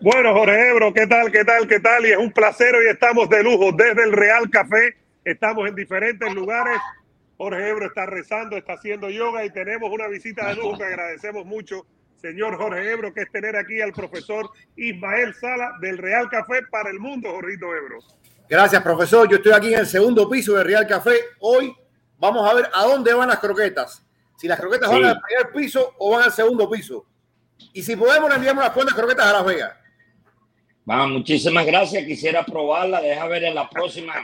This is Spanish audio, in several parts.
Bueno, Jorge Ebro, ¿qué tal? ¿Qué tal? ¿Qué tal? Y es un placer, hoy estamos de lujo desde el Real Café, estamos en diferentes lugares. Jorge Ebro está rezando, está haciendo yoga y tenemos una visita de lujo que agradecemos mucho, señor Jorge Ebro, que es tener aquí al profesor Ismael Sala del Real Café para el mundo, Jorrito Ebro. Gracias, profesor. Yo estoy aquí en el segundo piso del Real Café. Hoy vamos a ver a dónde van las croquetas. Si las croquetas van al primer piso o van al segundo piso. Y si podemos, le enviamos las cuentas croquetas a Las Vegas. Vamos, muchísimas gracias. Quisiera probarla. Deja ver en la próxima.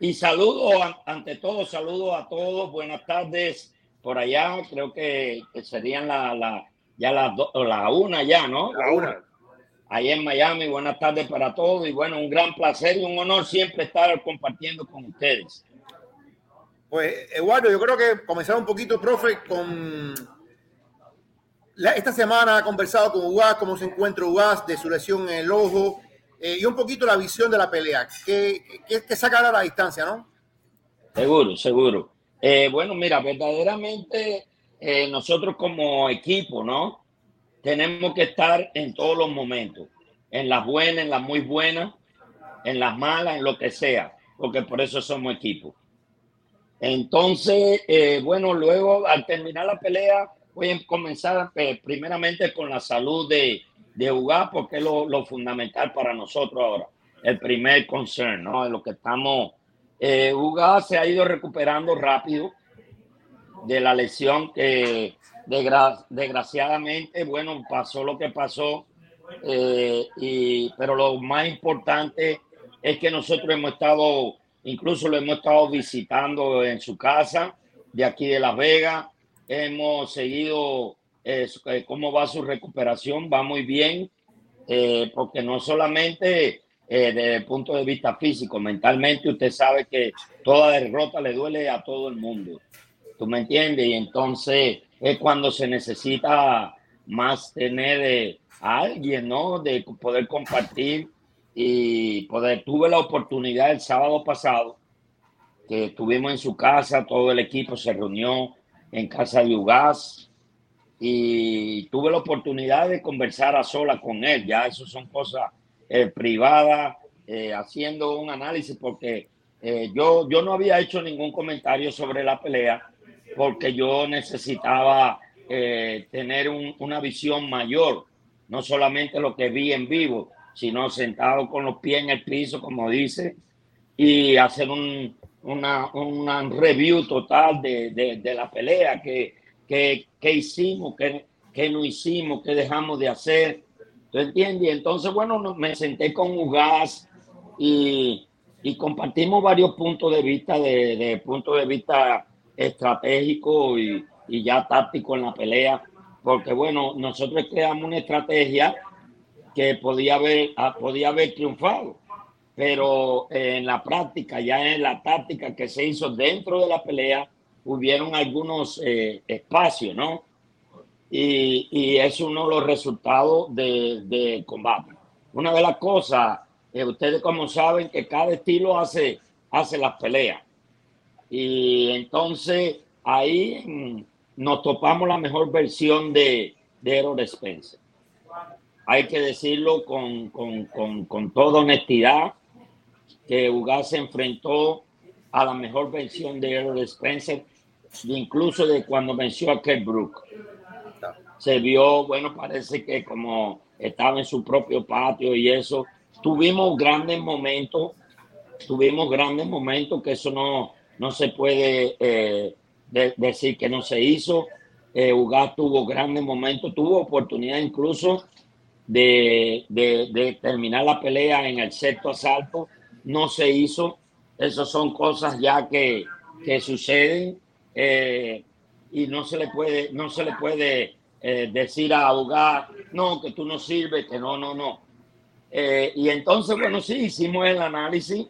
Y saludo, ante todo, saludo a todos. Buenas tardes por allá. Creo que, serían la, la, ya las dos, la una ya, ¿no? La una. Ahí en Miami. Buenas tardes para todos. Y bueno, un gran placer y un honor siempre estar compartiendo con ustedes. Pues, Eduardo, yo creo que comenzar un poquito, profe, con esta semana ha conversado con Ugas, cómo se encuentra Ugas de su lesión en el ojo eh, y un poquito la visión de la pelea. ¿Qué, qué, qué a la distancia, no? Seguro, seguro. Eh, bueno, mira, verdaderamente eh, nosotros como equipo, ¿no? Tenemos que estar en todos los momentos, en las buenas, en las muy buenas, en las malas, en lo que sea, porque por eso somos equipo. Entonces, bueno, luego al terminar la pelea, voy a comenzar eh, primeramente con la salud de, de UGA, porque es lo, fundamental para nosotros ahora. El primer concern, ¿no? lo que estamos. Eh, UGA se ha ido recuperando rápido de la lesión que desgraciadamente, bueno, pasó lo que pasó. Eh, y, pero lo más importante es que nosotros hemos estado, incluso lo hemos estado visitando en su casa de aquí de Las Vegas hemos seguido eh, cómo va su recuperación, va muy bien, eh, porque no solamente eh, desde el punto de vista físico, mentalmente usted sabe que toda derrota le duele a todo el mundo, ¿tú me entiendes? Y entonces es cuando se necesita más tener a alguien, ¿no? De poder compartir y poder, tuve la oportunidad el sábado pasado, que estuvimos en su casa, todo el equipo se reunió, en casa de Ugas y tuve la oportunidad de conversar a sola con él. Ya eso son cosas eh, privadas, eh, haciendo un análisis porque eh, yo, yo no había hecho ningún comentario sobre la pelea porque yo necesitaba tener una visión mayor, no solamente lo que vi en vivo, sino sentado con los pies en el piso, como dice, y hacer un, una, una review total de, de, la pelea, que, que, que hicimos, que, que, no hicimos, que dejamos de hacer. ¿Tú entiendes? Entonces, bueno, me senté con Ugas y, y compartimos varios puntos de vista, de, de punto de vista estratégico y, y ya táctico en la pelea, porque bueno, nosotros creamos una estrategia que podía haber, podía haber triunfado pero en la práctica, ya en la táctica que se hizo dentro de la pelea, hubieron algunos eh, espacios, ¿no? Y, y, es uno de los resultados de combate. Una de las cosas, eh, ustedes como saben, que cada estilo hace, hace las peleas. Y entonces ahí nos topamos la mejor versión de, de Errol Spencer. Hay que decirlo con, con, con, con toda honestidad que Ugas se enfrentó a la mejor versión de Errol Spencer, incluso de cuando venció a Kurt Brook. Se vio, bueno, parece que como estaba en su propio patio y eso, tuvimos grandes momentos, tuvimos grandes momentos que eso no, no se puede eh, decir que no se hizo. Eh, Ugas tuvo grandes momentos, tuvo oportunidad incluso de, de, de terminar la pelea en el sexto asalto no se hizo. Esas son cosas ya que, que suceden eh, y no se le puede, no se le puede eh, decir a abogar, no, que tú no sirves, que no, no, no. Eh, y entonces, bueno, sí, hicimos el análisis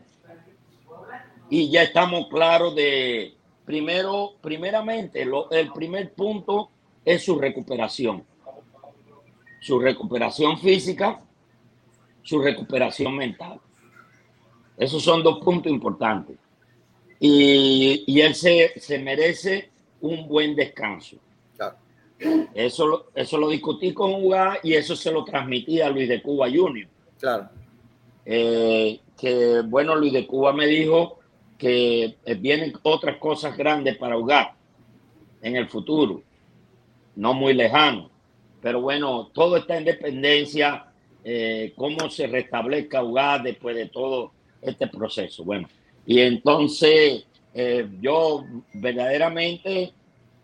y ya estamos claros de, primero, primeramente, lo, el primer punto es su recuperación. Su recuperación física, su recuperación mental. Esos son dos puntos importantes. Y, y él se, se, merece un buen descanso. Eso lo, eso lo discutí con Ugas y eso se lo transmití a Luis de Cuba Junior. Claro. Eh, que bueno, Luis de Cuba me dijo que vienen otras cosas grandes para Ugas en el futuro, no muy lejano. Pero bueno, todo está en dependencia, eh, cómo se restablezca UGAS después de todo este proceso. Bueno, y entonces eh, yo verdaderamente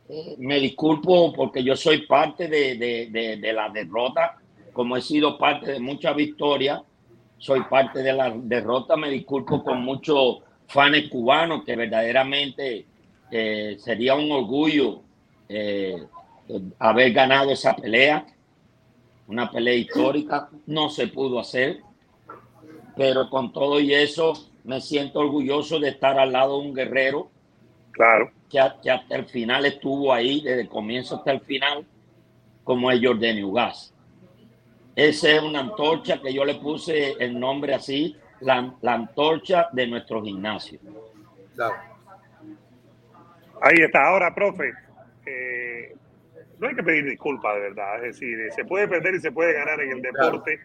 eh, me disculpo porque yo soy parte de, de, de, la derrota, como he sido parte de muchas victorias, soy parte de la derrota, me disculpo con muchos fans cubanos que verdaderamente sería un orgullo haber ganado esa pelea, una pelea histórica, no se pudo hacer, pero con todo y eso me siento orgulloso de estar al lado de un guerrero. Claro. Que, hasta el final estuvo ahí, desde el comienzo hasta el final, como es Jordan Ugas. Esa es una antorcha que yo le puse el nombre así, la, la antorcha de nuestro gimnasio. Claro. Ahí está. Ahora, profe, eh, no hay que pedir disculpas de verdad, es decir, se puede perder y se puede ganar en el deporte.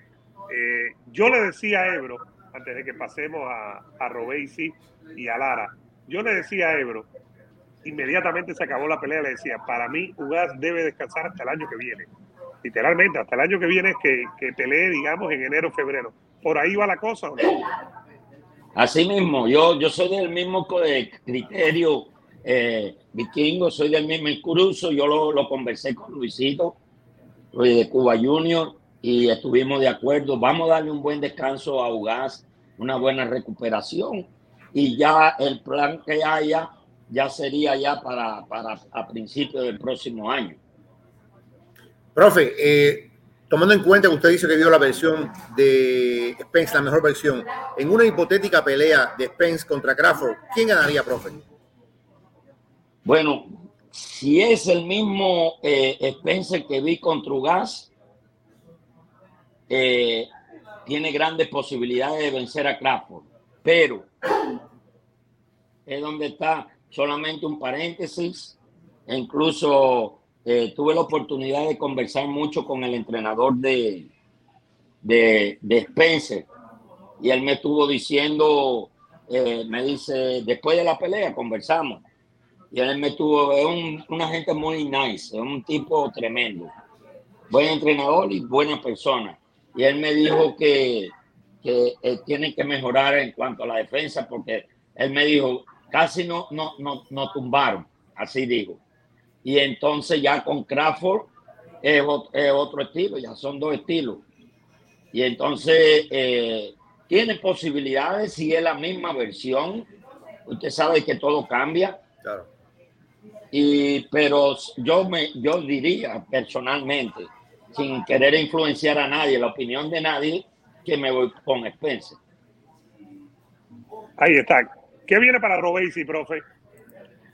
Eh, yo le decía a Ebro, antes de que pasemos a, a Robesi y a Lara, yo le decía a Ebro, inmediatamente se acabó la pelea, le decía, para mí Ugas debe descansar hasta el año que viene. Literalmente, hasta el año que viene es que, que pelee, digamos, en enero, febrero. ¿Por ahí va la cosa o no? Así mismo, yo, yo soy del mismo criterio eh, vikingo, soy del mismo cruzo, yo lo, lo, conversé con Luisito, Luis de Cuba Junior, y estuvimos de acuerdo, vamos a darle un buen descanso a Ugas, una buena recuperación, y ya el plan que haya ya sería ya para, para a principios del próximo año. Profe, eh, tomando en cuenta que usted dice que vio la versión de Spence, la mejor versión, en una hipotética pelea de Spence contra Crawford, ¿quién ganaría, profe? Bueno, si es el mismo eh, Spencer que vi con Trugas, eh, tiene grandes posibilidades de vencer a Crawford, pero es donde está solamente un paréntesis. E incluso eh, tuve la oportunidad de conversar mucho con el entrenador de, de, Spencer y él me estuvo diciendo, eh, me dice, después de la pelea conversamos y él me tuvo, es un, una gente muy nice, es un tipo tremendo, buen entrenador y buena persona. Y él me dijo que, que eh, tiene que mejorar en cuanto a la defensa, porque él me dijo, casi no, no, no, no tumbaron, así dijo. Y entonces ya con Crawford es, otro estilo, ya son dos estilos. Y entonces eh, tiene posibilidades si es la misma versión. Usted sabe que todo cambia. Claro. Y, pero yo, me, yo diría personalmente, sin querer influenciar a nadie, la opinión de nadie, que me voy con Spencer. Ahí está. ¿Qué viene para Robesi, profe?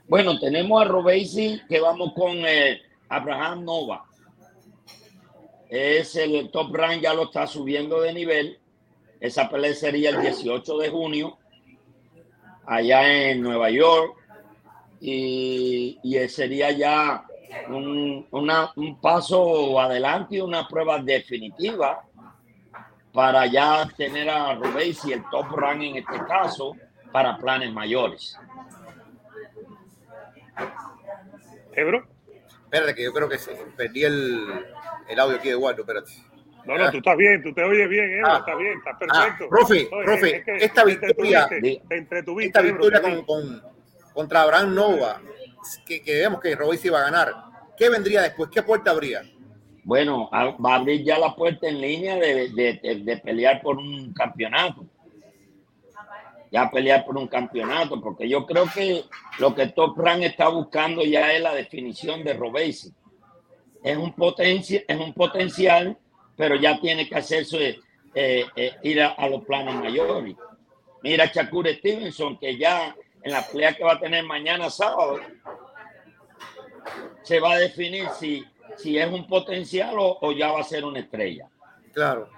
Bueno, tenemos a Robesi que vamos con eh, Abraham Nova. Es el top rank, ya lo está subiendo de nivel. Esa pelea sería el 18 de junio, allá en Nueva York y, y sería ya un, una, un paso adelante y una prueba definitiva para ya tener a Rubéis y el top rank en este caso para planes mayores. Ebro. Espérate, que yo creo que se perdí el, el audio aquí de Eduardo, espérate. No, no, tú estás bien, tú te oyes bien, Ebro, ah, está bien, está ah, perfecto. Ah, profe, no, profe, es que esta victoria, esta victoria con, con contra Abraham Nova, que, que vemos que Robéis iba a ganar, ¿qué vendría después? ¿Qué puerta habría? Bueno, va a abrir ya la puerta en línea de, de, de, pelear por un campeonato. Ya pelear por un campeonato, porque yo creo que lo que Top Rank está buscando ya es la definición de Robesi. Es un, potencia, es un potencial, pero ya tiene que hacerse eh, eh, ir a, a, los planos mayores. Mira Shakur Stevenson, que ya en la pelea que va a tener mañana sábado, se va a definir si, si es un potencial o, ya va a ser una estrella. Claro.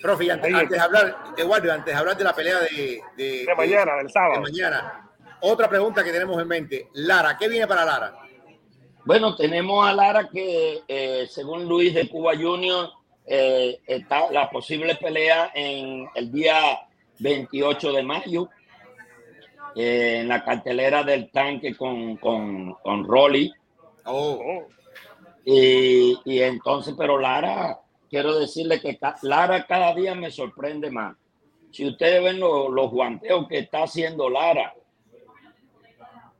Profe, antes, antes, de hablar, Eduardo, antes de hablar de la pelea de, de, de mañana, del sábado. De mañana, otra pregunta que tenemos en mente. Lara, ¿qué viene para Lara? Bueno, tenemos a Lara que, eh, según Luis de Cuba Junior, eh, está la posible pelea en el día 28 de mayo eh, en la cartelera del tanque con, con, con Rolly. Oh. Oh, Y, y entonces, pero Lara, quiero decirle que ca- Lara cada día me sorprende más. Si ustedes ven lo- los guanteos que está haciendo Lara,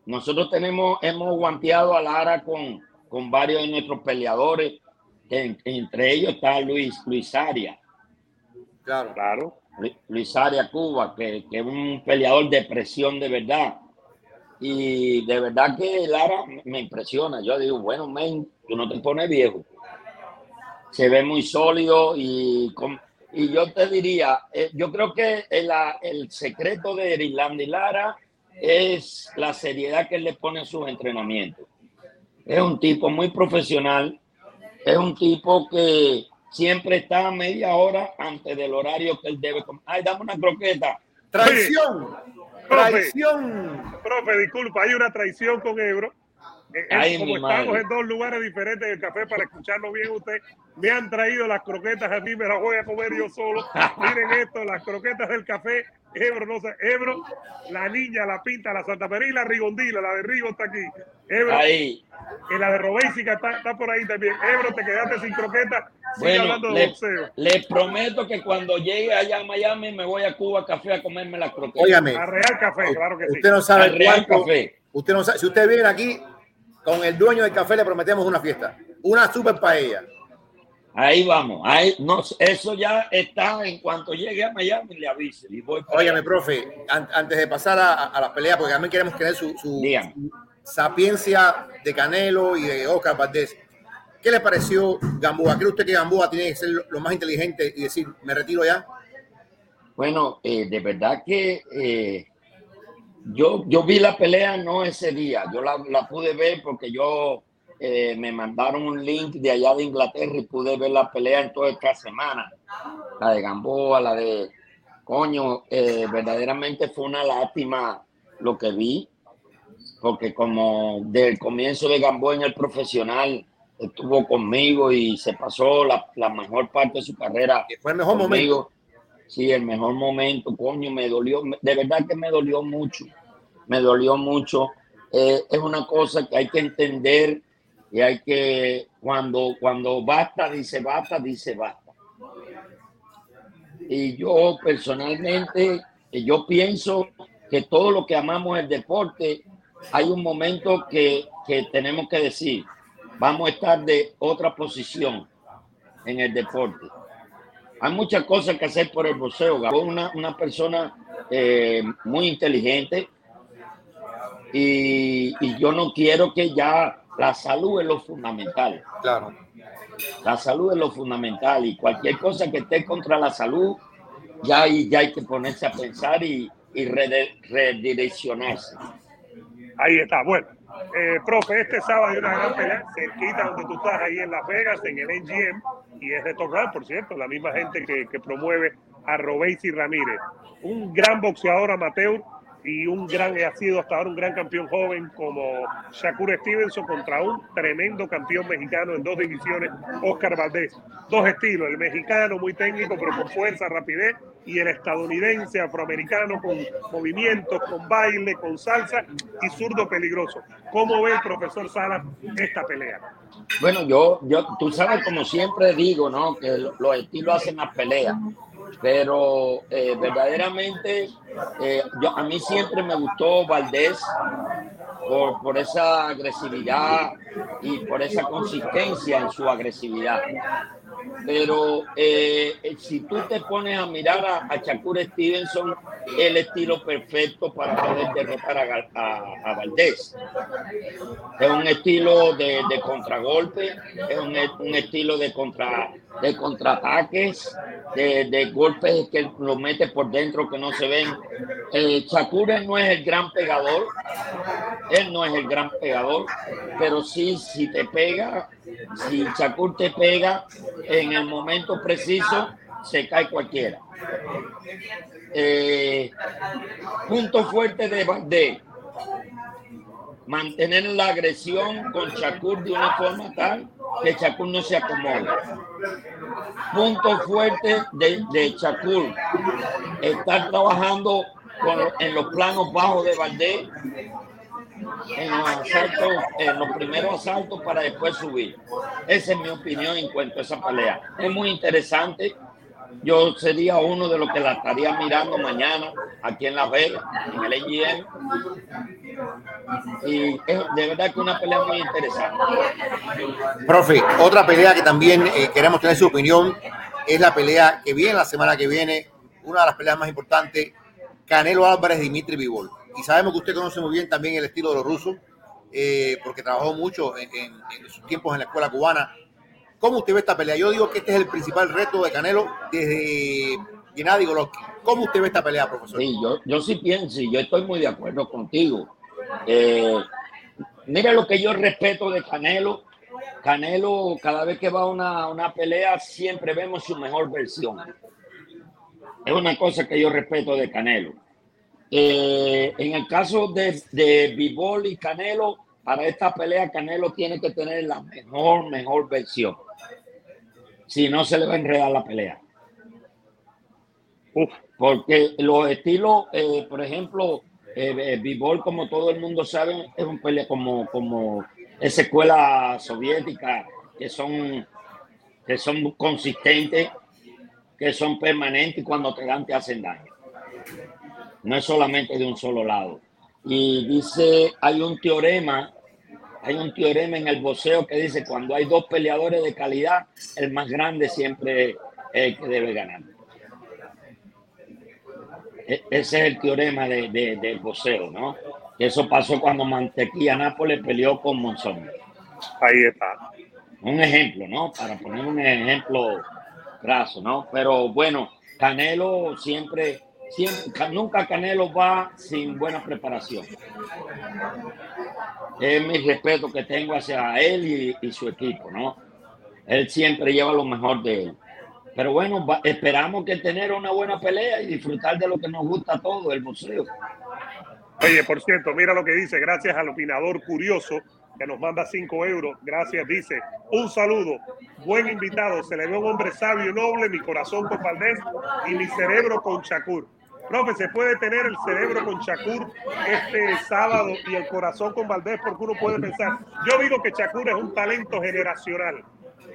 nosotros tenemos, hemos guanteado a Lara con, con varios de nuestros peleadores, que en- entre ellos está Luis, Luis Aria, Claro. claro. Lu- Luis Aria Cuba, que, es un peleador de presión de verdad. Y de verdad que Lara me- impresiona. Yo digo, bueno, men, tú no te pones viejo. Se ve muy sólido y, con- y yo te diría, eh, yo creo que el, el secreto de Irlanda y Lara es la seriedad que él le pone en sus entrenamientos. Es un tipo muy profesional, es un tipo que siempre está a media hora antes del horario que él debe comer. Ay, dame una croqueta. Traición. Profe. Traición. Profe, disculpa, hay una traición con Ebro. Eh, eh, Ay, como estamos madre. en dos lugares diferentes del café para escucharlo bien usted, me han traído las croquetas a mí, me las voy a comer yo solo. Miren esto, las croquetas del café. Ebro, no sé, Ebro, la niña, la pinta, la Santa María y la Rigondila, la de Rigo está aquí. Ebro, Ahí. y la de Robésica está, está por ahí también. Ebro, te quedaste sin croqueta. Sigue Bueno, hablando de le, boxeo. prometo que cuando llegue allá a Miami me voy a Cuba Café a comerme las croquetas. Óigame, A Real Café, claro que sí. usted no sabe Real cuánto. Café. Usted no sabe. Si usted viene aquí con el dueño del café, le prometemos una fiesta. Una super paella. Ahí vamos. Ahí, no, eso ya está. En cuanto llegue a Miami, le aviso. Y voy profe, an- antes de pasar a, a las peleas, porque también queremos tener su, su sapiencia de Canelo y de Oscar Valdés. ¿Qué le pareció Gamboa? ¿Cree usted que Gamboa tiene que ser lo- lo más inteligente y decir, me retiro ya? Bueno, eh, de verdad que eh, yo, yo vi la pelea no ese día. Yo la, la pude ver porque yo eh, me mandaron un link de allá de Inglaterra y pude ver la pelea en toda esta semana. La de Gamboa, la de coño, eh, verdaderamente fue una lástima lo que vi, porque como del comienzo de Gamboa en el profesional estuvo conmigo y se pasó la, la mejor parte de su carrera Que fue el mejor momento. Sí, el mejor momento, coño, me dolió, de verdad que me dolió mucho, me dolió mucho. Eh, es una cosa que hay que entender y hay que, cuando, cuando basta, dice basta, dice basta. Y yo personalmente, eh, yo pienso que todo lo que amamos el deporte, hay un momento que, que tenemos que decir, vamos a estar de otra posición en el deporte. Hay muchas cosas que hacer por el boxeo. Gabo es una, una persona eh, muy inteligente y, y yo no quiero que ya la salud es lo fundamental. Claro. La salud es lo fundamental y cualquier cosa que esté contra la salud, ya hay, ya hay que ponerse a pensar y, y redireccionarse. Ahí está. Bueno, eh, profe, este sábado hay una gran pelea cerquita donde tú estás, ahí en Las Vegas, en el NGM, y es de Top Rank, por cierto, la misma gente que, promueve a Robéis Ramírez. Un gran boxeador amateur y un gran, ha sido hasta ahora un gran campeón joven como Shakur Stevenson contra un tremendo campeón mexicano en dos divisiones, Oscar Valdés. Dos estilos, el mexicano muy técnico, pero con fuerza, rapidez, y el estadounidense afroamericano con movimientos, con baile, con salsa y zurdo peligroso. ¿Cómo ve el profesor Salas esta pelea? Bueno, yo, yo, tú sabes, como siempre digo, ¿no? Que lo- los estilos hacen las peleas. Pero eh, verdaderamente, eh, yo, a mí siempre me gustó Valdés por, por esa agresividad y por esa consistencia en su agresividad. Pero eh, eh, si tú te pones a mirar a, a Shakur Stevenson, el estilo perfecto para poder derrotar a, a- a Valdés. Es un estilo de, de contragolpe, es un, un estilo de, contra, de contraataques, de, de golpes que lo mete por dentro que no se ven. Eh, Shakur no es el gran pegador, él no es el gran pegador, pero sí, si te pega, si Shakur te pega en el momento preciso, se cae cualquiera. Eh, punto fuerte de Valdés. mantener la agresión con Shakur de una forma tal que Shakur no se acomode. Punto fuerte de, de Shakur, estar trabajando en los planos bajos de Valdés, en los asaltos, en los primeros asaltos para después subir. Esa es mi opinión en cuanto a esa pelea. Es muy interesante yo sería uno de los que la estaría mirando mañana aquí en La Vega, en el AGM. Y es de verdad que una pelea muy interesante. Profe, otra pelea que también eh, queremos tener su opinión es la pelea que viene la semana que viene, una de las peleas más importantes, Canelo Álvarez Dimitri Vivol. Y sabemos que usted conoce muy bien también el estilo de los rusos, eh, porque trabajó mucho en, en sus tiempos en la escuela cubana ¿Cómo usted ve esta pelea? Yo digo que este es el principal reto de Canelo desde Gennady Golovkin. ¿Cómo usted ve esta pelea, profesor? Sí, yo, yo sí pienso y yo estoy muy de acuerdo contigo. Eh, mira lo que yo respeto de Canelo. Canelo, cada vez que va a una, una pelea, siempre vemos su mejor versión. Es una cosa que yo respeto de Canelo. Eh, en el caso de, de Bivol y Canelo, para esta pelea Canelo tiene que tener la mejor, mejor versión si no se le va a enredar la pelea. Porque los estilos, eh, por ejemplo, eh, eh como todo el mundo sabe, es un pelea como, como esa escuela soviética que son, que son consistentes, que son permanentes y cuando te dan te hacen daño. No es solamente de un solo lado. Y dice, hay un teorema hay un teorema en el boxeo que dice cuando hay dos peleadores de calidad, el más grande siempre es el que debe ganar. E, ese es el teorema de, del boxeo, ¿no? Eso pasó cuando Mantequilla Nápoles peleó con Monzón. Ahí está. Un ejemplo, ¿no? Para poner un ejemplo graso, ¿no? Pero bueno, Canelo siempre, nunca Canelo va sin buena preparación es mi respeto que tengo hacia él y, su equipo, ¿no? Él siempre lleva lo mejor de él. Pero bueno, esperamos que tener una buena pelea y disfrutar de lo que nos gusta a todos, el museo. Oye, por cierto, mira lo que dice, gracias al opinador curioso que nos manda 5 euros. Gracias, dice. Un saludo, buen invitado. Se le ve un hombre sabio y noble, mi corazón con Valdés y mi cerebro con Shakur. Profe, ¿se puede tener el cerebro con Shakur este sábado y el corazón con Valdés? Porque uno puede pensar, yo digo que Shakur es un talento generacional,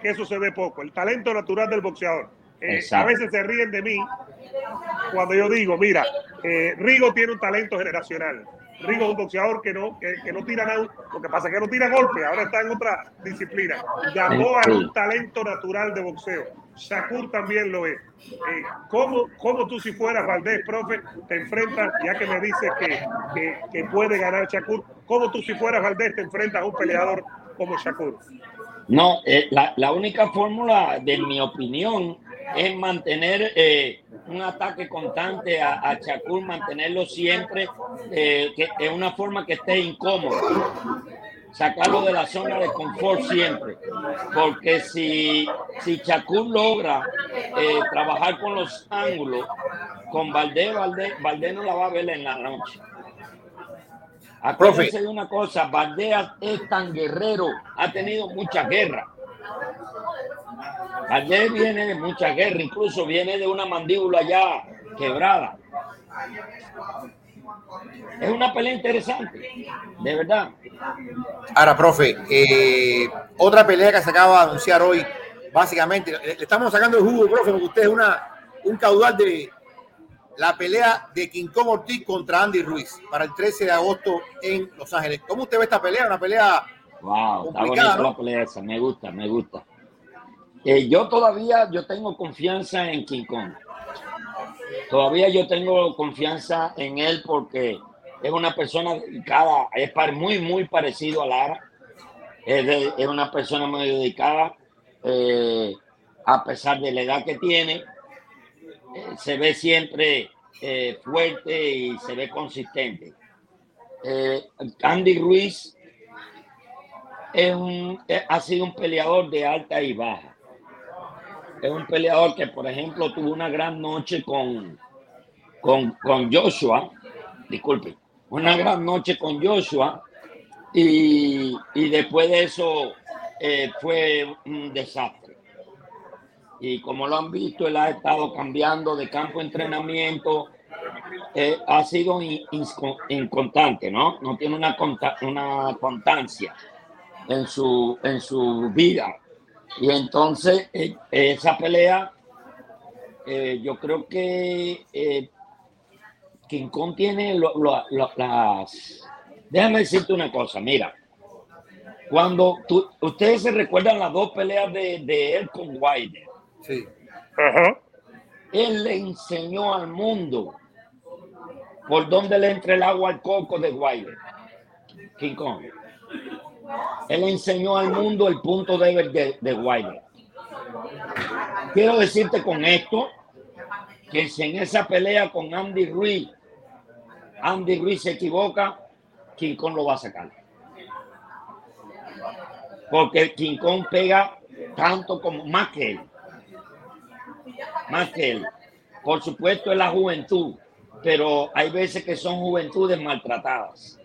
que eso se ve poco, el talento natural del boxeador. Eh, a veces se ríen de mí cuando yo digo, mira, eh, Rigo tiene un talento generacional. Rigo es un boxeador que no, que, no tira nada, lo que pasa es que no tira golpe, ahora está en otra disciplina. Llamó a un talento natural de boxeo. Shakur también lo es. Eh, ¿cómo, ¿cómo, tú si fueras Valdés, profe, te enfrentas, ya que me dices que, que, puede ganar Shakur, ¿cómo tú si fueras Valdés te enfrentas a un peleador como Shakur? No, eh, la, la, única fórmula, de mi opinión, es mantener eh, un ataque constante a, a Shakur, mantenerlo siempre eh, que, en una forma que esté incómodo sacarlo de la zona de confort siempre, porque si, si Shakur logra eh, trabajar con los ángulos, con Valdés, Valdés, no la va a ver en la noche. Acuérdense de una cosa, Valdés es tan guerrero, ha tenido mucha guerra. Valdés viene de mucha guerra, incluso viene de una mandíbula ya quebrada. Es una pelea interesante, de verdad. Ahora, profe, eh, otra pelea que se acaba de anunciar hoy, básicamente, le, estamos sacando el jugo, profe, porque usted es una, un caudal de la pelea de King Kong Ortiz contra Andy Ruiz para el 13 de agosto en Los Ángeles. ¿Cómo usted ve esta pelea? Una pelea. Wow, está bonita la pelea esa, me gusta, me gusta. Eh, yo todavía yo tengo confianza en King Kong. Todavía yo tengo confianza en él porque es una persona dedicada, es muy, muy parecido a Lara. Es, una persona muy dedicada, eh, a pesar de la edad que tiene. Eh, se ve siempre fuerte y se ve Eh, Andy Ruiz es un, ha sido un peleador de alta y baja. Es un peleador que, por ejemplo, tuvo una gran noche con, con, con Joshua, disculpe, una gran noche con Joshua Y, y después de eso eh, fue un desastre. Y como lo han visto, él ha estado cambiando de campo de entrenamiento. Eh, ha sido inconstante, ¿no? No tiene una, una constancia en su, en su vida. Y entonces eh, esa pelea, yo creo que King Kong tiene las... Déjame decirte una cosa, mira, cuando tú, ustedes se recuerdan las dos peleas de, de él con Wilder. Sí. Él le enseñó al mundo por dónde le entra el agua al coco de Wilder. King Kong. Él enseñó al mundo el punto débil de, de Wilder. Quiero decirte con esto que si en esa pelea con Andy Ruiz, Andy Ruiz se equivoca, King Kong lo va a sacar porque King Kong pega tanto como más que él. Más que él. Por supuesto es la juventud, pero hay veces que son juventudes maltratadas.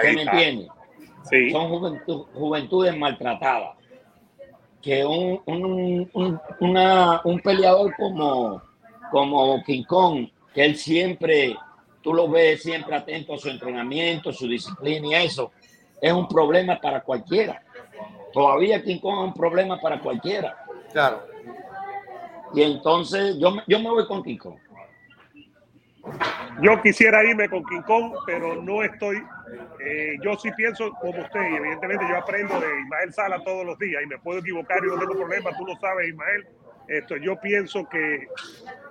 ¿Qué me entiendes? Sí. Son juventudes maltratadas. Que un, un, un peleador como, como King Kong, que él siempre, tú lo ves siempre atento a su entrenamiento, su disciplina y eso, es un problema para cualquiera. Todavía King Kong es un problema para cualquiera. Claro. Y entonces yo, yo me voy con King Kong. Yo quisiera irme con King Kong, pero no estoy. Eh, yo sí pienso como usted, y evidentemente yo aprendo de Ismael Sala todos los días y me puedo equivocar y no tengo problema, tú lo sabes, Ismael. Esto, yo pienso que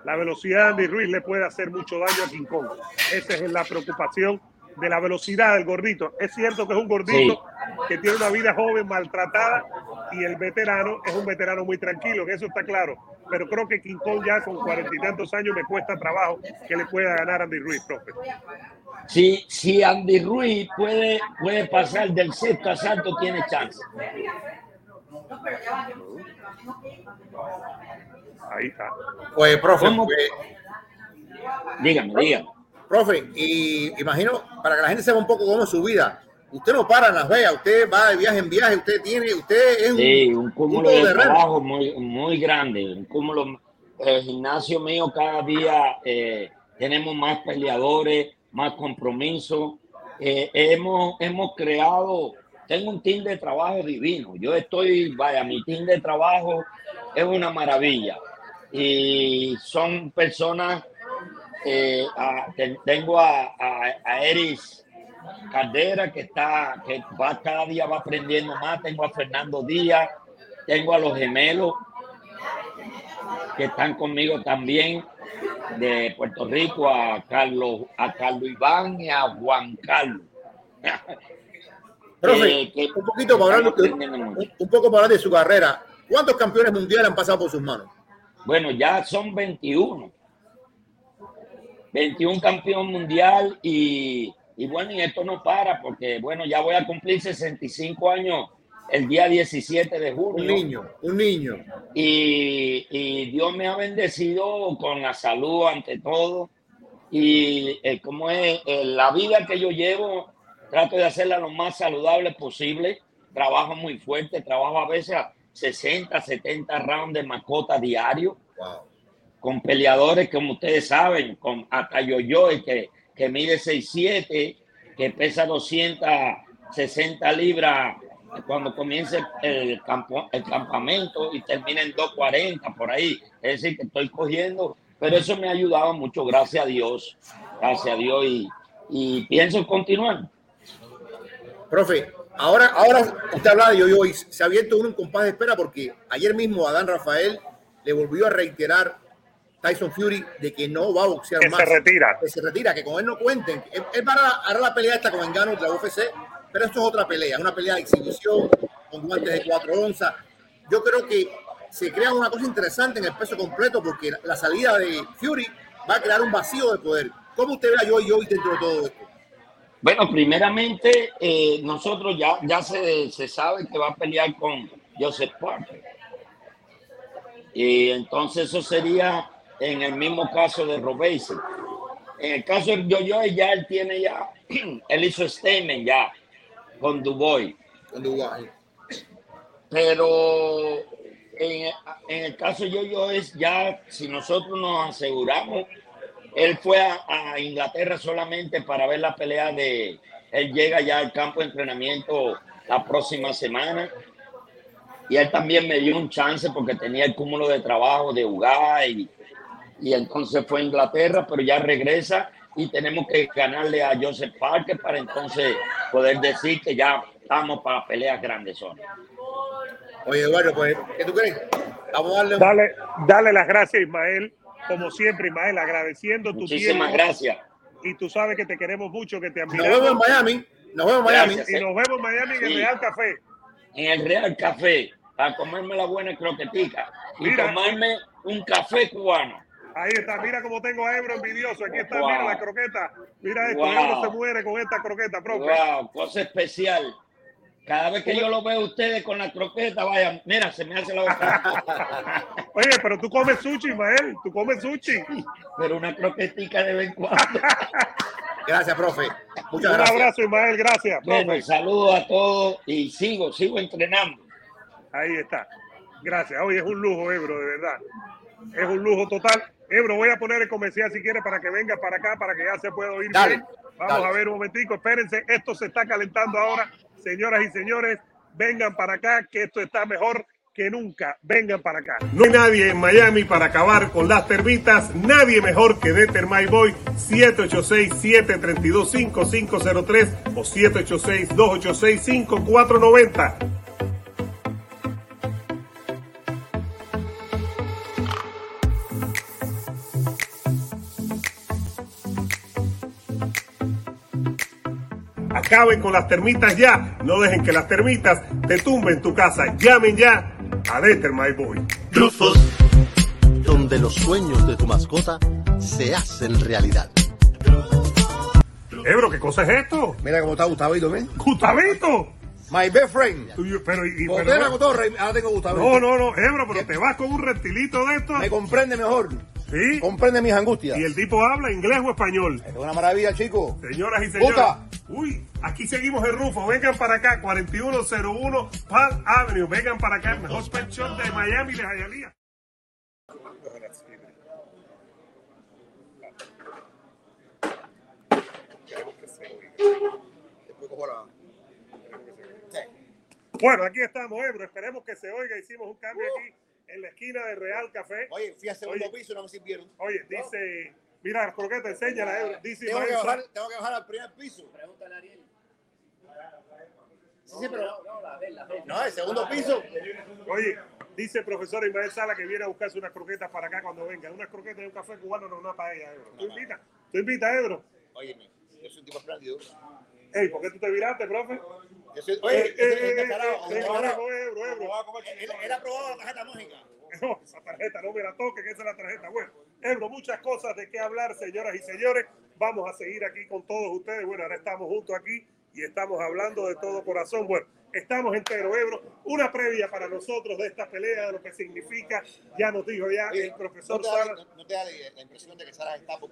la velocidad de Andy Ruiz le puede hacer mucho daño a King Kong. Esa es la preocupación de la velocidad del gordito. Es cierto que es un gordito que tiene una vida joven maltratada y el veterano es un veterano muy tranquilo, que eso está claro. Pero creo que King Kong ya con cuarenta y tantos años me cuesta trabajo que le pueda ganar a Andy Ruiz, profe. Si, si Andy Ruiz puede, puede pasar del sexto asalto, tiene chance. Ahí está. Pues, profe, pues, dígame, dígame. Profe, y imagino, para que la gente sepa un poco cómo es su vida, usted no para en Las Vegas, usted va de viaje en viaje, usted tiene, usted es un, un cúmulo de, trabajo muy, muy grande, un cúmulo, el gimnasio mío cada día eh, tenemos más peleadores, más compromiso, eh, hemos, hemos creado, tengo un team de trabajo divino, yo estoy, vaya, mi team de trabajo es una maravilla. Y son personas eh, tengo a, a, Eris Caldera que está, que va cada día va aprendiendo más. Tengo a Fernando Díaz, tengo a los gemelos que están conmigo también de Puerto Rico, a Carlos, a Carlos Iván y a Juan Carlos. Profe, un poquito para hablar, un poco para hablar de su carrera. ¿Cuántos campeones mundiales han pasado por sus manos? Bueno, ya son 21. 21 campeón mundial y, y, bueno, y esto no para porque, bueno, ya voy a cumplir 65 años el día 17 de junio. Un niño, un niño. Y, y Dios me ha bendecido con la salud ante todo. Y eh, como es eh, la vida que yo llevo, trato de hacerla lo más saludable posible. Trabajo muy fuerte, trabajo a veces a 60, 70 rounds de mascota diario. Wow con peleadores, como ustedes saben, con hasta yo que, que mide 6'7, que pesa 260 libras cuando comience el, campo, el campamento y termina en 240 por ahí. Es decir, que estoy cogiendo, pero eso me ha ayudado mucho, gracias a Dios. Gracias a Dios y, y pienso continuar. Profe, ahora, ahora usted habla de yo, se ha abierto un compás de espera porque ayer mismo Adán Rafael le volvió a reiterar Tyson Fury de que no va a boxear que más. Se retira. Que se retira, que con él no cuenten. Él, va a hará la pelea esta con Engano de la UFC, pero esto es otra pelea, una pelea de exhibición con guantes de cuatro onzas. Yo creo que se crea una cosa interesante en el peso completo porque la, salida de Fury va a crear un vacío de poder. ¿Cómo usted ve a Joey Joey dentro de todo esto? Bueno, primeramente, eh, nosotros ya, ya se, se sabe que va a pelear con Joseph Parker. Y entonces eso sería en el mismo caso de Robesi. En el caso de yo ya él tiene ya, él hizo statement ya con Dubois. Con. Pero en, en, el caso de yo es ya, si nosotros nos aseguramos, él fue a, a, Inglaterra solamente para ver la pelea de, él llega ya al campo de entrenamiento la próxima semana. Y él también me dio un chance porque tenía el cúmulo de trabajo de jugar y, y entonces fue a Inglaterra, pero ya regresa y tenemos que ganarle a Joseph Parker para entonces poder decir que ya estamos para peleas grandes zonas. Oye, bueno, pues, ¿qué tú crees? Vamos a darle... Dale, dale las gracias, Ismael. Como siempre, Ismael, agradeciendo tu Muchísimas tiempo. gracias. Y tú sabes que te queremos mucho, que te admiramos. Nos vemos en Miami. Nos vemos en Miami. Gracias, y nos vemos en Miami en sí. el Real Café. En el Real Café, a comerme la buena croquetica y Mira, tomarme un café cubano. Ahí está, mira cómo tengo a Ebro envidioso. Aquí está, wow. mira la croqueta. Mira esto, wow. Ebro se muere con esta croqueta, profe. Wow, cosa especial. Cada vez que yo lo veo a ustedes con la croqueta, vaya, mira, se me hace la boca. Oye, pero tú comes sushi, Mael, tú comes sushi. Pero una croquetica de vez en cuando. Gracias, profe. Muchas Un gracias. abrazo, Ismael, gracias. Profe. Bueno, saludos a todos y sigo, sigo entrenando. Ahí está. Gracias. Hoy es un lujo, Ebro, de verdad. Es un lujo total. Ebro, voy a poner el comercial si quieres para que venga para acá, para que ya se pueda oír Dale, bien. Vamos dale. a ver un momentico, espérense, esto se está calentando ahora. Señoras y señores, vengan para acá, que esto está mejor que nunca. Vengan para acá. No hay nadie en Miami para acabar con las termitas. Nadie mejor que Deter My Boy. 786-732-5503 o 786-286-5490. Acaben con las termitas ya. No dejen que las termitas te tumben tu casa. Llamen ya a Deter My Boy. Donde los sueños de tu mascota se hacen realidad. Ebro, ¿qué cosa es esto? Mira cómo está Gustavito, ¿ves? ¡Gustavito! My best friend. Pero, y- pero- con todo, rey. ahora tengo Gustavito. no, no, no, Ebro, pero te vas con un reptilito de esto. Me comprende mejor. Sí. Comprende mis angustias. Y el tipo habla inglés o español. Es una maravilla, chico. Señoras y señores. Gusta. Uy, aquí seguimos en Rufo. Vengan para acá, 4101 Palm Avenue. Vengan para acá, el mejor pet shop de Miami de Hialeah. La- Bueno, aquí estamos, Ebro. Esperemos que se oiga. Hicimos un cambio aquí en la esquina de Real Café. Oye, fui al segundo Oye. piso y no me sirvieron. Oye, dice, mira, croqueta, enséñala, Ebro. Dice Tengo que, bajar, tengo que bajar al primer piso. Sí, sí, pero. No, el segundo piso. Oye, dice el profesor Ismael Sala que viene a buscarse unas croquetas para acá cuando venga. Unas croquetas y un café cubano, no una paella, Ebro. ¿Tú invitas? ¿Tú invitas, Ebro? Óyeme, yo soy un tipo espléndido. Ey, ¿por qué tú te viraste, profe? Yo soy, oye, eh, eh, eh, eh. Ebro, Ebro, él ha probado la tarjeta mágica. No, esa tarjeta, no me la toquen, esa es la tarjeta. Bueno, Ebro, muchas cosas de qué hablar, señoras y señores. Vamos a seguir aquí con todos ustedes. Bueno, ahora estamos juntos aquí y estamos hablando de todo corazón. Bueno, estamos enteros, Ebro. Una previa para nosotros de esta pelea, de lo que significa. Ya nos dijo ya Oye, el profesor ¿no te, da, Salas no, no te da la, impresión de que Salas está con.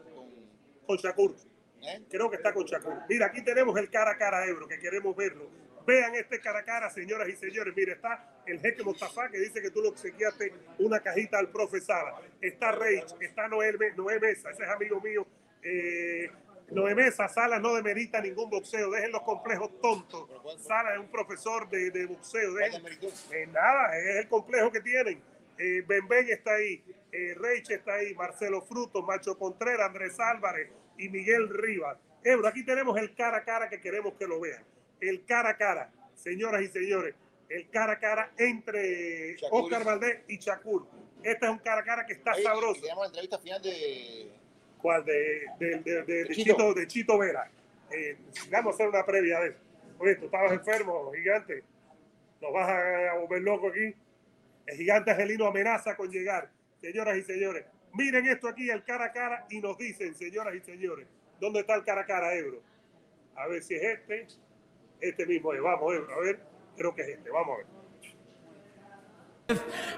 con- Shakur. ¿eh? Creo que está con Shakur. Mira, aquí tenemos el cara a cara Ebro, que queremos verlo. Vean este cara a cara, señoras y señores. Mire, está el jeque Mostafa, que dice que tú le obsequiaste una cajita al profe Sala. Está Reich, está Noel, Noé Mesa, ese es amigo mío. Eh, Noé Mesa, Sala no demerita ningún boxeo. Dejen los complejos tontos. Sala es un profesor de, de boxeo. ¿Cuál Dejen, eh, nada, es el complejo que tienen. Eh, ben Ben está ahí, eh, Reich está ahí, Marcelo Fruto, Macho Contreras, Andrés Álvarez y Miguel Rivas. Ebro, aquí tenemos el cara a cara que queremos que lo vean. El cara a cara, señoras y señores, el cara a cara entre Shakur. Oscar Valdés y Shakur. Este es un cara a cara que está Oye, sabroso. Tenemos la entrevista final de. ¿Cuál? De, de, de, de- de Chito. Chito, de Chito Vera. Eh, vamos a hacer una previa de eso. Oye, tú estabas enfermo, gigante. Nos vas a, a volver loco aquí. El gigante Angelino amenaza con llegar. Señoras y señores, miren esto aquí, el cara a cara, y nos dicen, señoras y señores, ¿dónde está el cara a cara, Ebro? A ver si es este. Este mismo es. Vamos, Ebro, a ver. Creo que es este. Vamos a ver.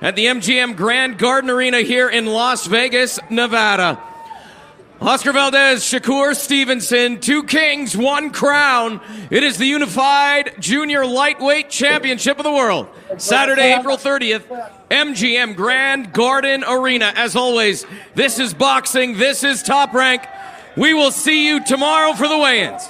at the MGM Grand Garden Arena here in Las Vegas, Nevada. Oscar Valdez, Shakur Stevenson, two kings, one crown. It is the unified junior lightweight championship of the world. Saturday, April 30th, MGM Grand Garden Arena. As always, this is boxing, this is top rank. We will see you tomorrow for the weigh ins.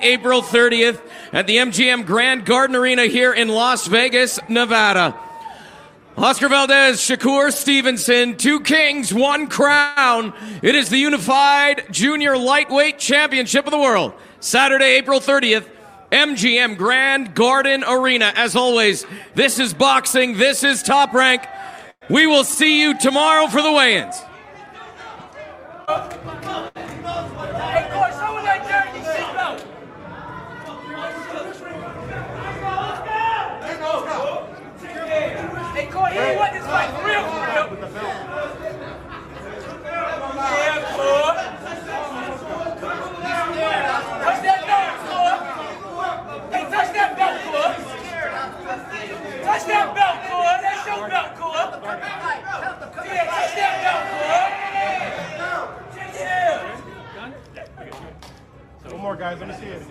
April 30th at the MGM Grand Garden Arena here in Las Vegas, Nevada. Oscar Valdez, Shakur Stevenson, two kings, one crown. It is the unified junior lightweight championship of the world. Saturday, April 30th, MGM Grand Garden Arena. As always, this is boxing, this is top rank. We will see you tomorrow for the weigh ins. This fight for real. Touch that Corey. Hey, touch that belt. Touch that belt. That's your belt, touch that belt. One more, guys. Let me see it.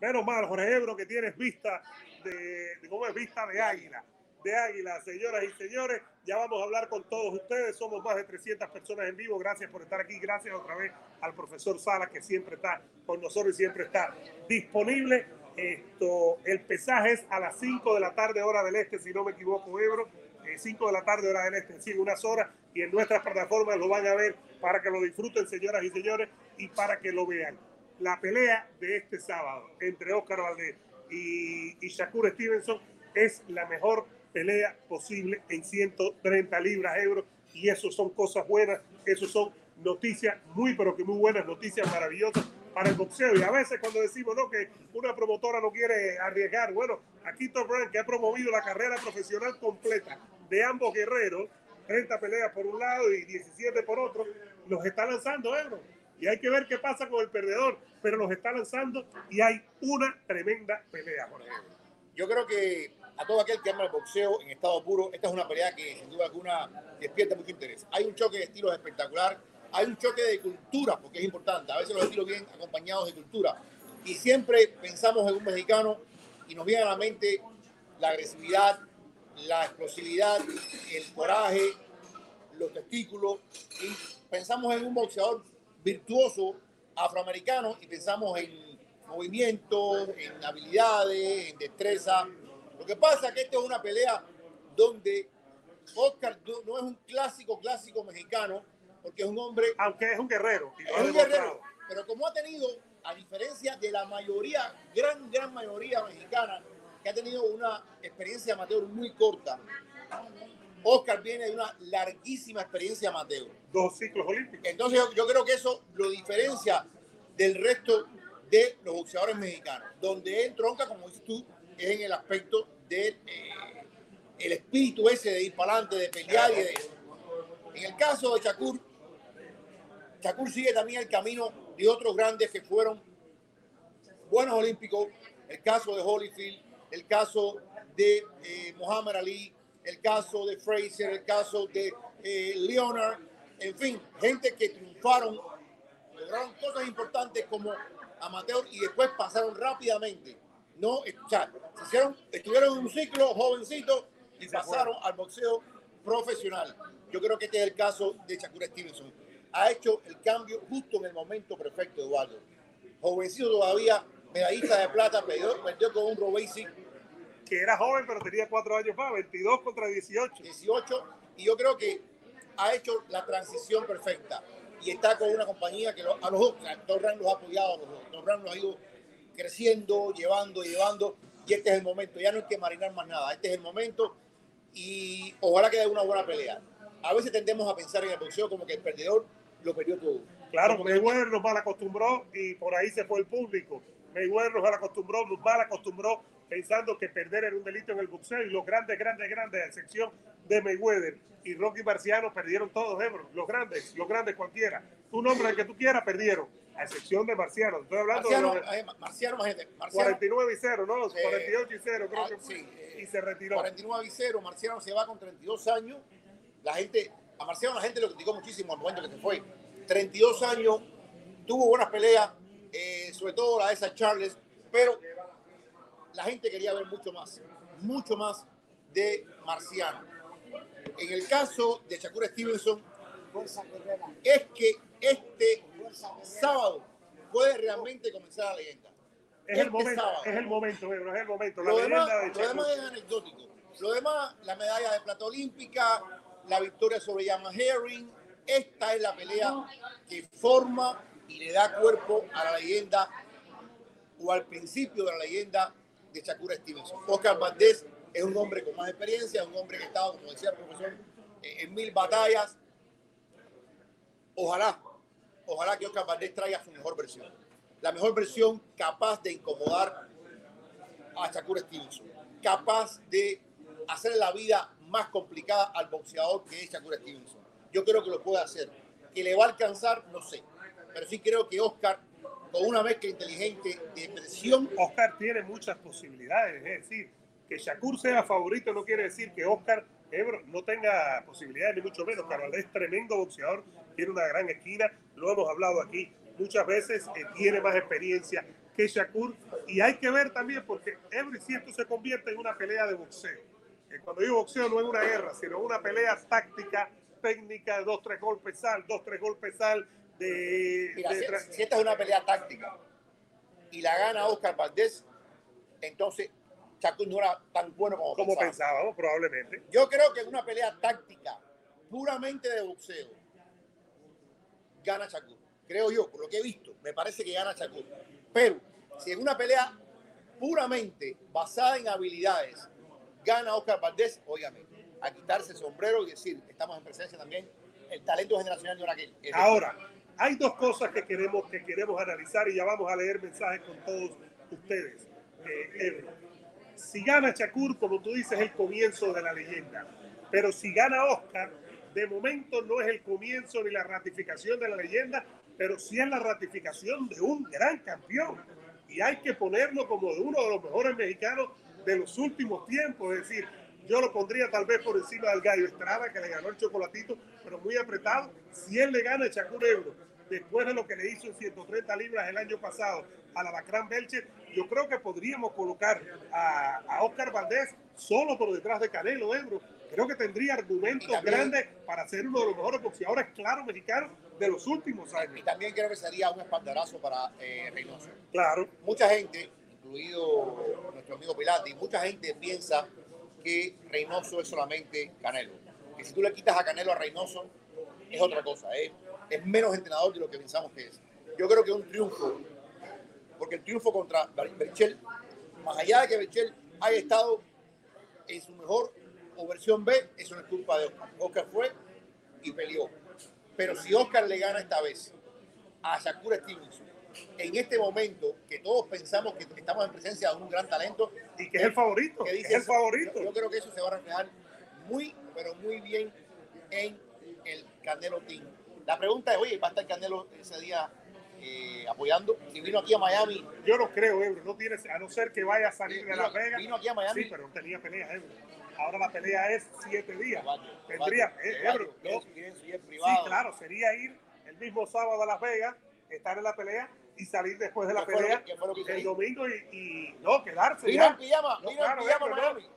Menos mal, Jorge Ebro, que tienes vista de, de cómo es vista de águila. De águila, señoras y señores. Ya vamos a hablar con todos ustedes. Somos más de 300 personas en vivo. Gracias por estar aquí. Gracias otra vez al profesor Salas, que siempre está con nosotros y siempre está disponible. Esto, el pesaje es a las 5 de la tarde, hora del este, si no me equivoco, Ebro. Eh, 5 de la tarde, hora del este, en unas horas. Y en nuestras plataformas lo van a ver para que lo disfruten, señoras y señores, y para que lo vean la pelea de este sábado entre Oscar Valdez y, Shakur Stevenson es la mejor pelea posible en 130 libras euros y eso son cosas buenas, eso son noticias muy pero que muy buenas, noticias maravillosas para el boxeo. Y a veces cuando decimos no que una promotora no quiere arriesgar, bueno, aquí Top Rank que ha promovido la carrera profesional completa de ambos guerreros, 30 peleas por un lado y 17 por otro, los está lanzando euros y hay que ver qué pasa con el perdedor, pero los está lanzando y hay una tremenda pelea, Jorge. Yo creo que a todo aquel que ama el boxeo en estado puro, esta es una pelea que sin duda alguna despierta mucho interés. Hay un choque de estilos espectacular, hay un choque de cultura, porque es importante. A veces los estilos vienen acompañados de cultura. Y siempre pensamos en un mexicano y nos viene a la mente la agresividad, la explosividad, el coraje, los testículos. Y pensamos en un boxeador virtuoso afroamericano y pensamos en movimientos, en habilidades, en destreza. Lo que pasa es que esta es una pelea donde Oscar no es un clásico, clásico mexicano, porque es un hombre, Aunque es un guerrero. y es un guerrero, pero como ha tenido, a diferencia de la mayoría, gran, gran mayoría mexicana, que ha tenido una experiencia amateur muy corta, Oscar viene de una larguísima experiencia amateur. Dos ciclos olímpicos. Entonces yo, yo creo que eso lo diferencia del resto de los boxeadores mexicanos. Donde él tronca, como dices tú, es en el aspecto del eh, el espíritu ese de ir para adelante, de pelear y de eso. En el caso de Shakur, Shakur sigue también el camino de otros grandes que fueron buenos olímpicos. El caso de Holyfield, el caso de eh, Muhammad Ali, el caso de Fraser, el caso de eh, Leonard, en fin, gente que triunfaron, lograron cosas importantes como amateur y después pasaron rápidamente. No, o sea, se hicieron, estuvieron en un ciclo jovencito y pasaron al boxeo profesional. Yo creo que este es el caso de Shakur Stevenson. Ha hecho el cambio justo en el momento perfecto, Eduardo. Jovencito todavía, medallista de plata, perdió, perdió con un Basic Que era joven, pero tenía cuatro años más, 22 contra 18. 18 y yo creo que ha hecho la transición perfecta. y está con una compañía que lo- a los dos, Rank los ha apoyado a los dos. Los ha ido creciendo, llevando, llevando, y este es el momento. Ya no hay que marinar más nada. Este es el momento y ojalá que dé una buena pelea. A veces tendemos a pensar en el boxeo como que el perdedor lo perdió todo. Claro, Mayweather nos mal acostumbró y por ahí se fue el público. Mayweather nos mal acostumbró, nos mal acostumbró pensando que perder era un delito en el boxeo y los grandes, grandes, grandes, a excepción de Mayweather y Rocky Marciano, perdieron todos, Ebro. Los grandes, los grandes cualquiera. Tu nombre, el que tú quieras, perdieron. A excepción de Marciano. Estoy hablando Marciano, de los eh, Marciano, Marciano, 49 y 0, ¿no? Eh, 48 y 0, creo ah, que sí, eh, y se retiró. 49 y 0, Marciano se va con 32 años. La gente, a Marciano la gente lo criticó muchísimo al momento que se fue. 32 años, tuvo buenas peleas, eh, sobre todo la de esa Charles, pero la gente quería ver mucho más, mucho más de Marciano. En el caso de Shakur Stevenson, es que este sábado puede realmente comenzar la leyenda. Es el Este momento, sábado. es el momento, es el momento. La Lo demás, de lo demás es anecdótico. Lo demás, la medalla de plata olímpica, la victoria sobre Yama Herring, esta es la pelea que forma y le da cuerpo a la leyenda o al principio de la leyenda Shakur Stevenson. Oscar Valdés es un hombre con más experiencia, un hombre que ha estado, como decía el profesor, eh, en mil batallas. Ojalá, ojalá que Oscar Valdés traiga su mejor versión. La mejor versión capaz de incomodar a Shakur Stevenson, capaz de hacer la vida más complicada al boxeador que es Shakur Stevenson. Yo creo que lo puede hacer. Que le va a alcanzar, no sé. Pero sí creo que Oscar, con una mezcla inteligente de presión, Oscar tiene muchas posibilidades. Es decir, que Shakur sea favorito no quiere decir que Oscar Ebro no tenga posibilidades, ni mucho menos. Carvalho es tremendo boxeador, tiene una gran esquina, lo hemos hablado aquí muchas veces, eh, tiene más experiencia que Shakur. Y hay que ver también, porque Ebro, si esto se convierte en una pelea de boxeo. Eh, cuando digo boxeo no es una guerra, sino una pelea táctica, técnica, dos, tres golpes sal, dos, tres golpes sal, de, mira, de si, esta es una pelea táctica y la gana Oscar Valdés, entonces Shakur no era tan bueno como, como pensaba. pensábamos, probablemente. Yo creo que en una pelea táctica, puramente de boxeo, gana Shakur. Creo yo, por lo que he visto, me parece que gana Shakur. Pero si en una pelea puramente basada en habilidades, gana Oscar Valdés, óigame, a quitarse el sombrero y decir, estamos en presencia también, el talento generacional de Oraquel. Ahora, hay dos cosas que queremos, que queremos analizar y ya vamos a leer mensajes con todos ustedes. Eh, si gana Shakur, como tú dices, es el comienzo de la leyenda. Pero si gana Oscar, de momento no es el comienzo ni la ratificación de la leyenda, pero sí es la ratificación de un gran campeón. Y hay que ponerlo como de uno de los mejores mexicanos de los últimos tiempos. Es decir, yo lo pondría tal vez por encima del Gallo Estrada, que le ganó el chocolatito, pero muy apretado. Si él le gana a Shakur Ebro, después de lo que le hizo en 130 libras el año pasado a la Bacrán Belcher, yo creo que podríamos colocar a, a Oscar Valdés solo por detrás de Canelo Ebro. Creo que tendría argumentos Y también- grandes para ser uno de los mejores boxeadores, claro, mexicanos de los últimos Y años. también creo que sería un espaldarazo para eh, Reynoso. Claro, mucha gente, incluido nuestro amigo Pilati, mucha gente piensa que Reynoso es solamente Canelo. Que si tú le quitas a Canelo a Reynoso, es otra cosa, es, es menos entrenador de lo que pensamos que es. Yo creo que un triunfo, porque el triunfo contra Berchel, más allá de que Berchel haya estado en su mejor o versión B, eso no es culpa de Oscar. Oscar fue y peleó. Pero si Oscar le gana esta vez a Shakur Stevenson, en este momento que todos pensamos que estamos en presencia de un gran talento, y que es el favorito, que es dice el eso, favorito. Yo, yo creo que eso se va a reflejar muy, pero muy bien en el Canelo Team. La pregunta es, oye, ¿va a estar Canelo ese día eh, apoyando? Si vino aquí a Miami, Yo no creo, Ebro, no tiene, a no ser que vaya a salir de Vino- Las Vegas. vino aquí a Miami. Sí, pero no tenía pelea, Ebro. Ahora la pelea es siete días. Caballo, Tendría, eh, Ebro, no, Sí, claro, sería ir el mismo sábado a Las Vegas, estar en la pelea y salir después de la ¿Qué fue lo pelea que- el domingo y, y no, quedarse. Vino ya. en pijama, No, vino en pijama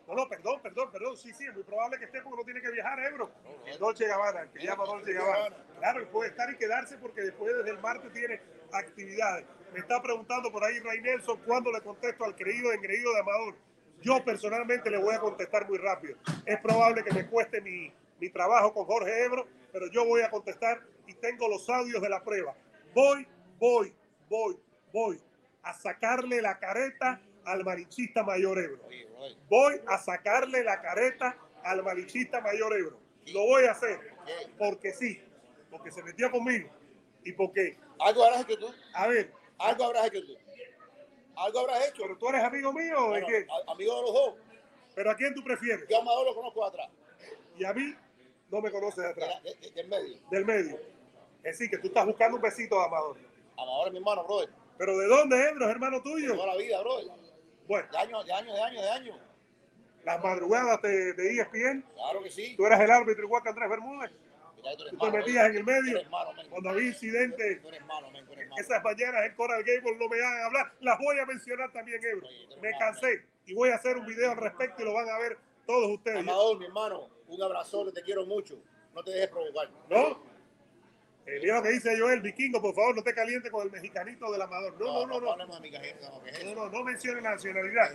no, no, perdón, perdón, perdón. Sí, sí, es muy probable que esté porque no tiene que viajar, Ebro. El Dolce Gabbana, el que llama Dolce Gabbana. Claro, y puede estar y quedarse porque después desde el martes tiene actividades. Me está preguntando por ahí Ray Nelson cuándo le contesto al creído engreído de Amador. Yo personalmente le voy a contestar muy rápido. Es probable que me cueste mi, mi trabajo con Jorge Ebro, pero yo voy a contestar y tengo los audios de la prueba. Voy, voy, voy, voy a sacarle la careta al marinchista mayor Ebro. Voy a sacarle la careta al marinchista mayor Ebro. Lo voy a hacer porque sí, porque se metió conmigo y porque, Algo habrás hecho tú. a ver, Algo habrás hecho tú. Algo habrás hecho. pero tú eres amigo mío o de a- amigo de los dos. Pero a quién tú prefieres? Yo a Amador lo conozco de atrás. Y a mí no me conoces de atrás, de- del medio. del medio. Es decir, que tú estás buscando un besito de Amador. Amador es mi hermano, brother. ¿Pero de dónde, Ebro? ¿Es hermano De tuyo? toda la vida, brother. Bueno, De años, de años, de años, de años. las madrugadas de, de ESPN, Claro que sí. tú eras el árbitro igual que Andrés Bermúdez. Mira tú te metías en el medio malo, cuando había incidentes. Malo. Esas mañanas en Coral Gables no me hagan hablar. Las voy a mencionar también, Ebro. Me cansé y voy a hacer un video al respecto y lo van a ver todos ustedes. Amador, mi hermano, un abrazo, te quiero mucho. No te dejes provocar. ¿No? Mira lo que dice Joel, vikingo, por favor, no te caliente con el mexicanito del amador. No, no, no, no. no, ¿qué es No, eso? no, no mencione la nacionalidad.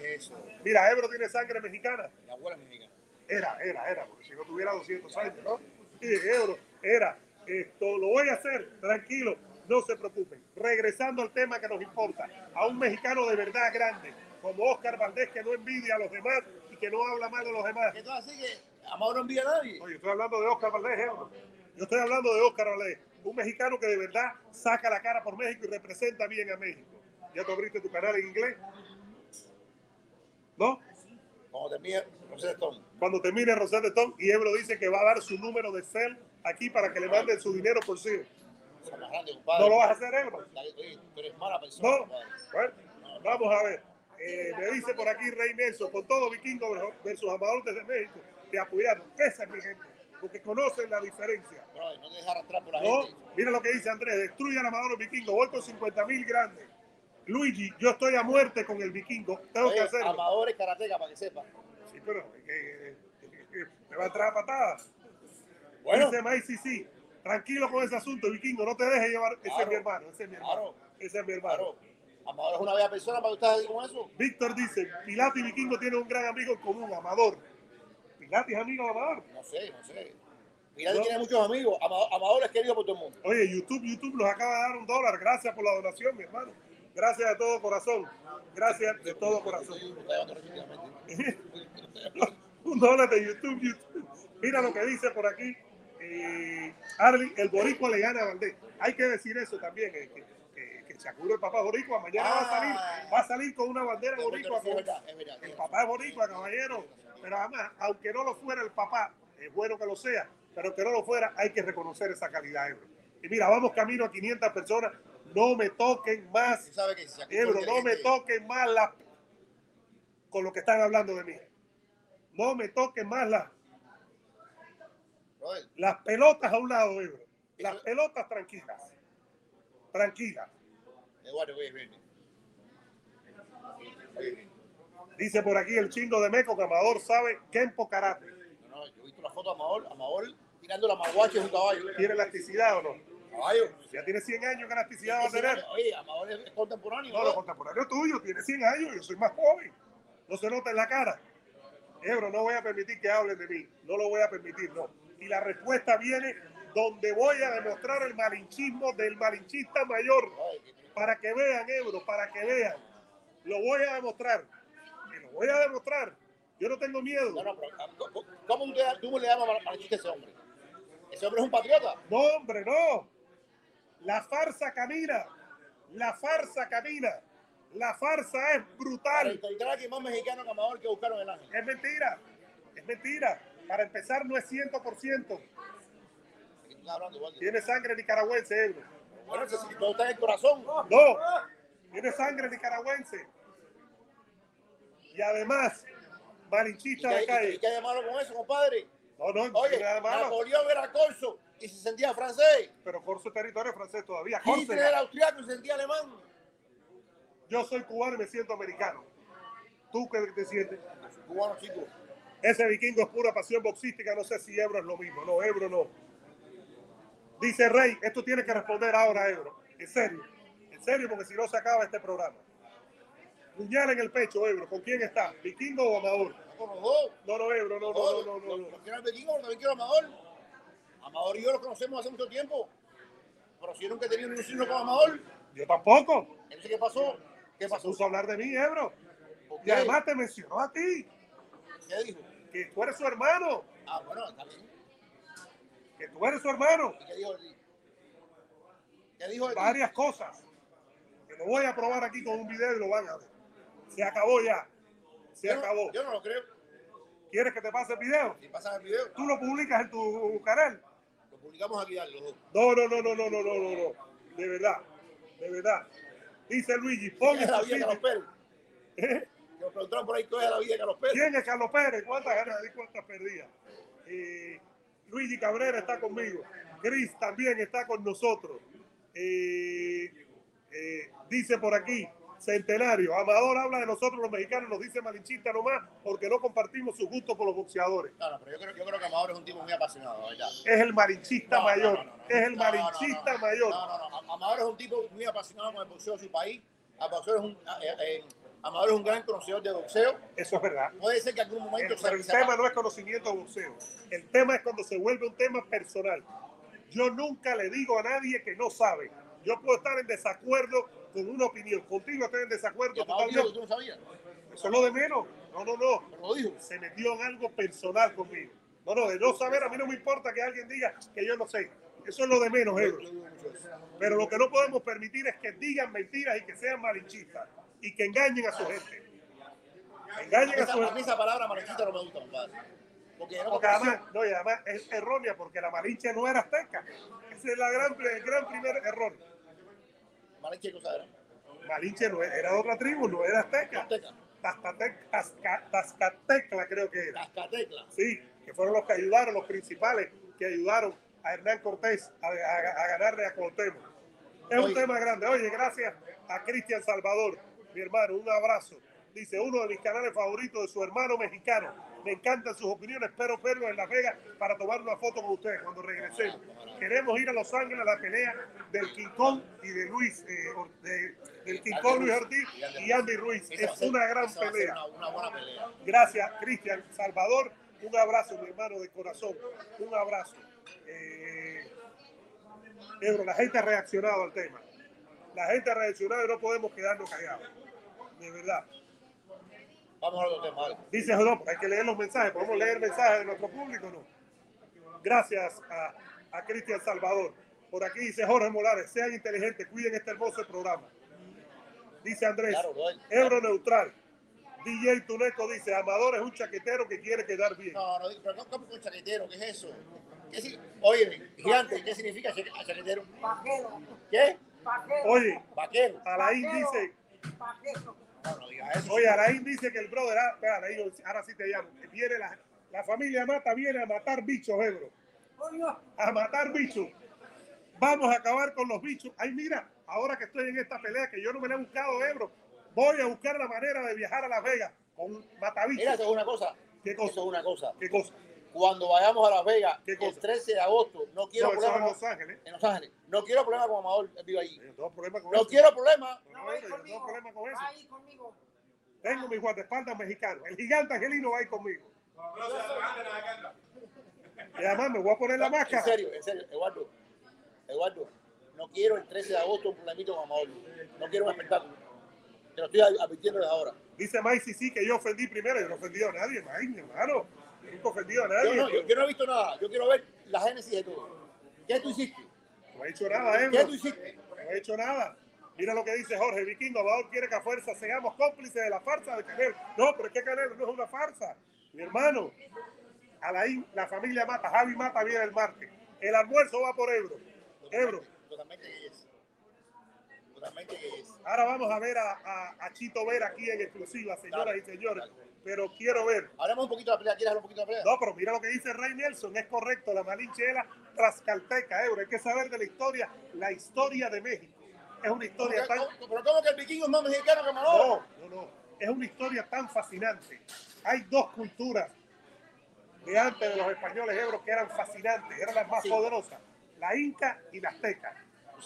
Mira, Ebro tiene sangre mexicana. Mi abuela es mexicana. Era, era, era, porque si no tuviera 200 años, ¿no? Sí, Ebro, era. Esto lo voy a hacer, tranquilo, no se preocupen. Regresando al tema que nos importa, a un mexicano de verdad grande, como Oscar Valdés, que no envidia a los demás y que no habla mal de los demás. ¿Qué tú así que Amador no envía a nadie? Oye, estoy hablando de Oscar Valdés, Ebro. Yo estoy hablando de Oscar Valdés, un mexicano que de verdad saca la cara por México y representa bien a México. ¿Ya tú abriste tu canal en inglés? ¿No? Cuando te mira, no sé, Tom. Cuando termine Rosetta Stone y Ebro dice que va a dar su número de cel aquí para que le manden su dinero por sí. ¿No lo vas a hacer, Ebro? Oye, tú eres mala persona, No. Bueno, vamos a ver. Eh, me dice por aquí Rey Nelson, con todo vikingo versus Amador desde México, te apoyaron. Esa es mi gente, porque conocen la diferencia. Brother, no te dejes arrastrar por la No, gente. mira lo que dice Andrés, destruyan a Amador vikingo, voy con 50 mil grandes. Luigi, yo estoy a muerte con el vikingo, tengo que Oye, hacerlo. Amador es karateca, para que sepa. Sí, pero eh, eh, eh, me va a entrar a patadas. Bueno, Dice May, sí, sí. Tranquilo con ese asunto, vikingo. No te dejes llevar. Ese es mi hermano. Ese es mi hermano. Claro. Ese es mi hermano. claro. Amador es una bella persona para que ahí con eso. Víctor dice: Pilati y Vikingo tienen un gran amigo en común, Amador. Pilati es amigo de Amador. No sé, no sé. Mira, No. tiene muchos amigos. Amador, Amador es querido por todo el mundo. Oye, YouTube, YouTube nos acaba de dar un dólar. Gracias por la donación, mi hermano. Gracias de todo corazón. Gracias de todo corazón. Un dólar de YouTube, YouTube. Mira lo que dice por aquí. Eh, Arly, el boricua le gana a Valdés. Hay que decir eso también. eh, que, que, que Shakuro, el papá boricua, mañana va a salir, va a salir con una bandera boricua. Es verdad, es verdad. el papá es boricua, caballero. Pero además, aunque no lo fuera el papá, es bueno que lo sea, pero que no lo fuera, hay que reconocer esa calidad, Ebro. Y mira, vamos camino a 500 personas. No me toquen más que si Ebro, no me toquen más la con lo que están hablando de mí. No me toquen más la- las pelotas a un lado, Ebro. Las pelotas tranquilas. Tranquilas. Eduardo, oye, ven. Dice por aquí el chingo de Meco que Amador sabe Kempo Karate. no, no, yo he visto la foto de Amador, Amador tirando la maguache de un caballo. ¿Tiene elasticidad o no? Caballo. Ya tiene 100 años, ¿qué elasticidad va a tener? Oye, Amador es contemporáneo. No, lo contemporáneo tuyo, tiene 100 años, yo soy más joven. No se nota en la cara. Ebro, no voy a permitir que hablen de mí. No lo voy a permitir, no. Y la respuesta viene donde voy a demostrar el malinchismo del malinchista mayor. Que- Para que vean, Ebro, para que vean. Lo voy a demostrar. Voy a demostrar. Yo no tengo miedo. No, no, pero ah, ¿cómo- ¿cómo tú, tú le llamas al chiste a ese hombre? Ese hombre es un patriota. No, hombre, no. La farsa camina. La farsa camina. La farsa es Para brutal. encontrar a alguien más mexicano que Amador que buscaron el ángel. Es mentira. Es mentira. Para empezar, no es 100%. ¿Qué tú estás hablando, Eduardo? Tiene sangre nicaragüense, Ebro. Bueno, está en el corazón. No. Tiene sangre nicaragüense. Y además, ¿Y malinchista qué, de qué- y calle. qué hay malo con eso, compadre? No, no, no Oye, nada malo. Napoleón era corso y se sentía francés. Pero Corso territorio francés todavía. Hitler era austriaco y se sentía alemán. Yo soy cubano y me siento americano. ¿Tú qué te sientes? Cubano, chico. Ese vikingo es pura pasión boxística. No sé si Ebro es lo mismo. No, Ebro no. Dice Rey, esto tiene que responder ahora, Ebro. En serio. En serio, porque si no se acaba este programa. Puñal en el pecho, Ebro. ¿Con quién está? ¿Vikingo o Amador? Con los dos. No, no, Ebro. No, no, no, no, no. Quiero vikingo, pero también quiero Amador. Amador y yo los conocemos hace mucho tiempo. Pero si yo nunca he tenido ni un signo con Amador, Yo tampoco. entonces ¿qué pasó? ¿Qué Se pasó? puso a hablar de mí, Ebro. ¿Por Y además te mencionó a ti, ¿Qué dijo? que tú eres su hermano, Ah, bueno, está bien. que tú eres su hermano. ¿Y qué dijo de ti? ¿Qué dijo de ti? Varias cosas. Que lo voy a probar aquí con un video y lo van a ver. Se acabó ya. Se Yo no- acabó. Yo no lo creo. ¿Quieres que te pase el video? Si pasan el video, Tú lo publicas en tu canal. lo publicamos aquí los dos. No, no, no, no, no, no, no, no, no. De verdad, de verdad. Dice Luigi, pon ¿Qué es en la vida. Carlos Pérez? ¿Eh? Nos preguntaron por ahí qué es la vida de Carlos Pérez. ¿Quién es Carlos Pérez? ¿Cuántas ganas y cuántas perdidas? Eh, Luigi Cabrera está conmigo. Chris también está con nosotros. Eh, eh, dice por aquí, Centenario. Amador habla de nosotros los mexicanos, nos dice malinchista nomás porque no compartimos su gusto por los boxeadores. No, no, pero yo creo, yo creo que Amador es un tipo muy apasionado, ¿verdad? Es el malinchista No, mayor. no, no, no. Es el malinchista mayor. No, no, no. Amador es un tipo muy apasionado con el boxeo de su país. Amador es un, eh, eh, Amador es un gran conocedor de boxeo. Eso es verdad. Puede ser que en algún momento El, pero el tema no es conocimiento de boxeo. El tema es cuando se vuelve un tema personal. Yo nunca le digo a nadie que no sabe. Yo puedo estar en desacuerdo con una opinión. Contigo estoy en desacuerdo totalmente. tú no sabías. Eso es lo de menos. No, no, no. Pero lo dijo. Se metió en algo personal conmigo. No, no, de no saber, a mí no me importa que alguien diga que yo no sé. Eso es lo de menos, Ebro. Pero lo que no podemos permitir es que digan mentiras y que sean malinchistas y que engañen a su gente. Engañen a Esa, su a mí gente. esa palabra malinchista no me gusta, compadre. Porque no Porque además, no, y además es errónea porque la Malinche no era azteca. Ese es la gran, el gran primer error. Malinche, ¿qué cosa era? Malinche no era, era de otra tribu, no era azteca. Azteca. Tazcatecla creo que era. Cascatecla. Sí, que fueron los que ayudaron, los principales que ayudaron a Hernán Cortés a, a- a ganarle a Cuauhtémoc. Es un tema grande. Oye, gracias a Cristian Salvador, mi hermano, un abrazo. Dice, uno de mis canales favoritos de su hermano mexicano. Me encantan sus opiniones, espero verlo en Las Vegas para tomar una foto con ustedes cuando regresemos. Queremos ir a Los Ángeles a la pelea del King Kong y de Luis, eh, de- del King Kong Luis Ortiz y Andy Ruiz. Es una gran pelea. Gracias, Cristian Salvador. Un abrazo, mi hermano de corazón. Un abrazo. Eh, Ebro, la gente ha reaccionado al tema. La gente ha reaccionado y no podemos quedarnos callados. De verdad. Vamos a otro tema, vale. Dice no, hay que leer los mensajes. ¿Podemos leer mensajes de nuestro público o no? Gracias a, a Cristian Salvador. Por aquí dice Jorge Morales, sean inteligentes, cuiden este hermoso programa. Dice Andrés, Claro. Ebro neutral. DJ Tuneco dice, Amador es un chaquetero que quiere quedar bien. No, no, pero no como un chaquetero, ¿qué es eso? ¿Qué si... Oye, gigante, ¿qué significa chaque- chaquetero? Vaquero, ¿Qué? vaquero, Oye, Vaquero. Alain Vaquero. dice, vaquero. No, no diga eso. oye, Alain dice que el brother, ah, espera, Alain, ahora sí te llamo, que viene la, la familia Mata viene a matar bichos, Ebro. A matar bichos. Vamos a acabar con los bichos. Ay, mira, ahora que estoy en esta pelea, que yo no me la he buscado, Ebro, voy a buscar la manera de viajar a Las Vegas con un Mira, matabichos. eso es una cosa. ¿Qué Eso cosa? es una cosa. ¿Qué cosa? Cuando vayamos a Las Vegas, ¿Qué el cosa? 13 de agosto, no quiero No, en problemas Los Ángeles. en Los Ángeles. No quiero problemas con Amador, él vive allí. Problema con No eso. quiero problemas. No, problema con eso. Conmigo. Tengo mi guardaespaldas mexicano. El gigante angelino va a ir conmigo. Y además me voy a poner la En máscara. serio, en serio, Eduardo. Eduardo, no quiero el 13 de agosto un problemito con Amador. No quiero un espectáculo. Te lo estoy advirtiendo desde ahora. Dice Mike sí, sí, que yo ofendí primero. Yo no ofendí a nadie, Mike, mi hermano. Yo nunca ofendí a Yo no, yo, yo no he visto nada. Yo quiero ver la génesis de todo. ¿Qué tú hiciste? No he hecho nada, Ebro. ¿Qué tú hiciste? No he hecho nada. Mira lo que dice Jorge Vikingo. Amador quiere que a fuerza seamos cómplices de la farsa de Canelo. No, pero es que Canelo no es una farsa. Mi hermano, Alain, la familia Mata, Javi Mata viene el martes. El almuerzo va por Ebro. Ebro. Totalmente. Totalmente es. Ahora vamos a ver a, a- a Chito Vera aquí en exclusiva, señoras Dale, y señores. dale. Pero quiero ver. Hablemos un poquito de la pelea. ¿Quieres hablar un poquito de la pelea? No, pero mira lo que dice Rey Nelson, es correcto, la Malinche es la Trascalteca, Ebro. Hay que saber de la historia, la historia de México. Es una historia Pero, tan... ¿cómo- pero ¿cómo que el vikingo es más mexicano que Amador? No, no, no. Es una historia tan fascinante. Hay dos culturas de antes de los españoles hebros que eran fascinantes, eran las más Sí. poderosas. La inca y la azteca.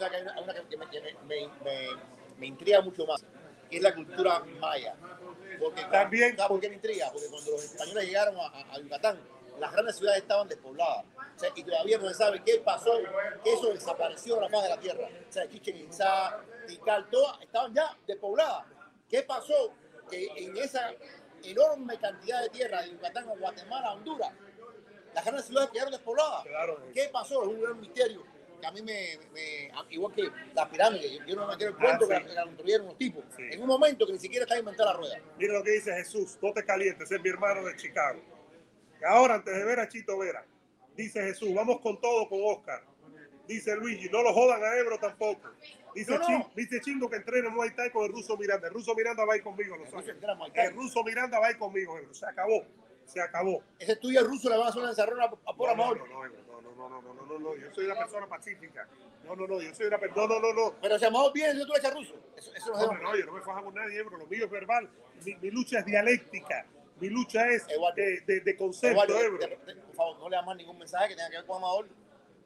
Sea que hay una, hay una que, me, que me, me, me- intriga mucho más, que es la cultura maya. Porque, También- ¿sabes por qué me intriga? Porque cuando los españoles llegaron a, a- Yucatán, las grandes ciudades estaban despobladas. O sea, y todavía no se sabe qué pasó, que eso desapareció de la faz de la tierra. O sea, Chichen Itzá, Tikal, todas estaban ya despobladas. ¿Qué pasó? Que en esa enorme cantidad de tierra de Yucatán a Guatemala, Honduras, las grandes ciudades quedaron despobladas. Claro. ¿Qué pasó? Es un gran misterio a mí me, me- igual que las pirámides, yo, yo no me quiero el cuento Ah, sí. que la- construyeron unos tipos, Sí. en un momento que ni siquiera está inventada la rueda. Mira lo que dice Jesús, no te calientes, es mi hermano de Chicago. Ahora, antes de ver a Chito Vera, dice Jesús, vamos con todo con Oscar. Dice Luigi, no lo jodan a Ebro tampoco. Dice, No, no. Chin- dice Chingo que entrene Muay Thai con el ruso Miranda. El ruso Miranda va a ir conmigo, lo ruso sabe. entrena Muay Thai. El ruso Miranda va a ir conmigo, Ebro. Se acabó, se acabó. Ese tuyo ruso le van a hacer una encerrona a por amor. No, no, no, no, no, no, no, no, no, yo soy una persona pacífica. No, no, no, yo soy una persona. No, no, no, no. Pero si Amado viene, yo tú le ruso. Eso, eso no, no, yo no me fajo con nadie, pero lo mío es verbal. Mi, mi lucha es dialéctica. Mi lucha es de, de, de concepto, Eduardo, Por favor, no le amas ningún mensaje que tenga que ver con Amador.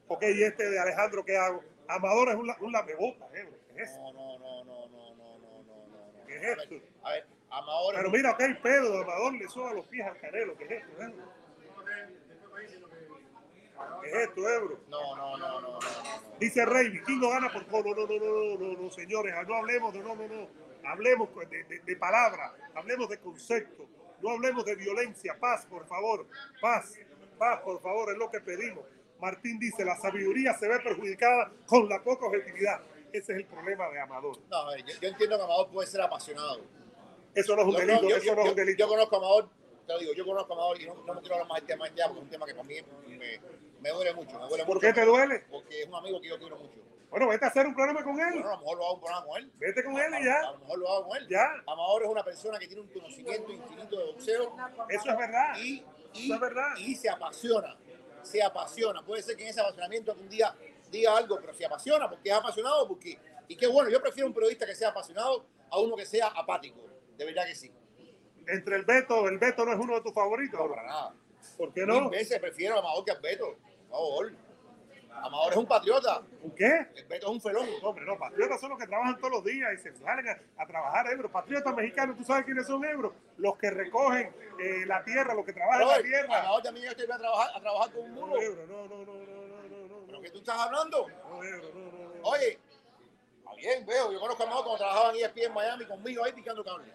Ok, y este de Alejandro, ¿qué hago? Amador es un, un lamebota, Ebro. No, no, no, no, no, no, no, no. ¿Qué es esto? A ver, Amador. Pero mira, ok, Pedro, Amador le soba los pies al Canelo. ¿Qué es esto, Ebro? ¿Qué es esto, Ebro? No, no, no, no, no, no. Dice Rey, Vikingo gana por no, no, no, no, no, no, no, señores, no hablemos de no, no, no, hablemos de, de, de palabras, hablemos de concepto, no hablemos de violencia, paz, por favor, paz, paz, por favor, es lo que pedimos. Martín dice, la sabiduría se ve perjudicada con la poca objetividad. Ese es el problema de Amador. No, a ver, yo, yo entiendo que Amador puede ser apasionado. Eso no es un Yo, delito, yo- eso no es un yo- delito. yo conozco a Amador, te lo digo, yo conozco a Amador y no, no me quiero hablar más del tema ya porque es un tema que para mí me, me duele mucho. Me duele ¿Por mucho qué te duele? Porque es un amigo que yo quiero mucho. Bueno, vete a hacer un programa con él. Bueno, a lo mejor lo hago un programa con él. Vete con él y A ya. lo mejor lo hago con él. Ya. Amador es una persona que tiene un conocimiento infinito de boxeo Eso es verdad. y, y, Eso es verdad. y se apasiona. Se apasiona. Puede ser que en ese apasionamiento algún día diga algo, pero se apasiona porque es apasionado. Porque, y qué bueno, yo prefiero un periodista que sea apasionado a uno que sea apático. De verdad que sí. Entre el Beto, el Beto no es uno de tus favoritos. No, para nada. ¿Por qué Mil no? veces prefiero a Amador que a Beto. Favor. Amador es un patriota. ¿Por qué? El Beto es un felón. Hombre, no, patriotas son los que trabajan todos los días y se salen a, a trabajar Ebro. Patriotas mexicanos, ¿tú sabes quiénes son Ebro? Los que recogen eh, la tierra, los que trabajan en la tierra. Amador también yo estoy a trabajar, a trabajar con un No, muro. Ebro, no, no, no, no, no, no, no, ¿Pero no, qué tú estás hablando? no, Ebro, no, no, no. Oye, está bien, veo. Yo conozco a Amador cuando trabajaba en ESPN en Miami conmigo ahí picando cable.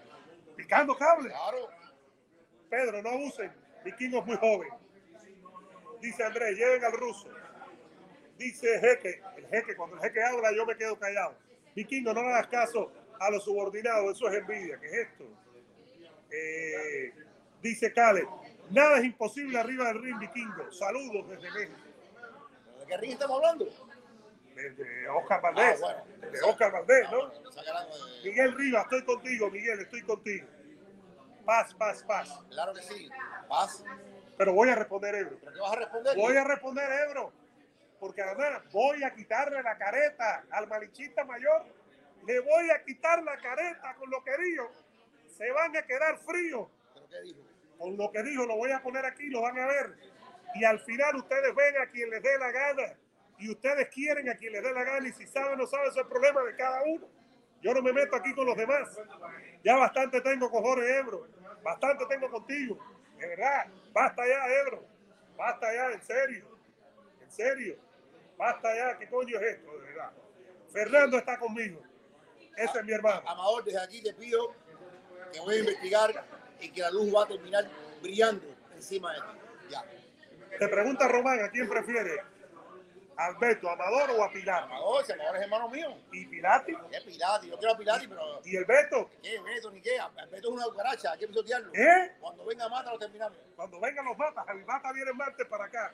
Picando cables. Claro. Pedro, no abusen. Vikingo es muy joven. Dice Andrés, lleven al ruso. Dice Jeque, el Jeque, cuando el Jeque habla yo me quedo callado. Vikingo, no le hagas caso a los subordinados, eso es envidia. ¿Qué es esto? Eh, dice Cale, nada es imposible arriba del ring, Vikingo. Saludos desde México. ¿De qué ring estamos hablando? Desde Oscar Valdés. Ah, bueno. De Oscar Valdés, Ah, ¿no? bueno, de- Miguel Rivas, estoy contigo, Miguel, estoy contigo. Paz, paz, paz. Claro que sí. Paz. Pero voy a responder, Ebro. ¿Pero qué vas a responder? Voy a responder, Ebro. Porque además voy a quitarle la careta al malichista mayor. Le voy a quitar la careta con lo que dijo. Se van a quedar fríos. ¿Pero qué dijo? Con lo que dijo, lo voy a poner aquí, lo van a ver. Y al final ustedes ven a quien les dé la gana. Y ustedes quieren a quien les dé la gana. Y si saben o no saben, eso es el problema de cada uno. Yo no me meto aquí con los demás. Ya bastante tengo con Jorge Ebro. Bastante tengo contigo. De verdad. Basta ya, Ebro. Basta ya, en serio. En serio. Basta ya. ¿Qué coño es esto? De verdad. Fernando está conmigo. Ese es mi hermano. Amador, desde aquí te pido que voy a investigar y que la luz va a terminar brillando encima de ti. Ya. Te pregunta Román, ¿a quién prefiere? ¿Alberto, Amador o a Pilar? Amador, si Amador es hermano mío. ¿Y Pilati? ¿Qué Pilati? Yo quiero a Pilati, pero. ¿Y el Beto? ¿Qué Beto ni qué? Beto es una cucaracha, hay que pisotearlo. ¿Eh? Cuando venga Mata lo terminamos. Cuando vengan los matas, mata viene el martes para acá.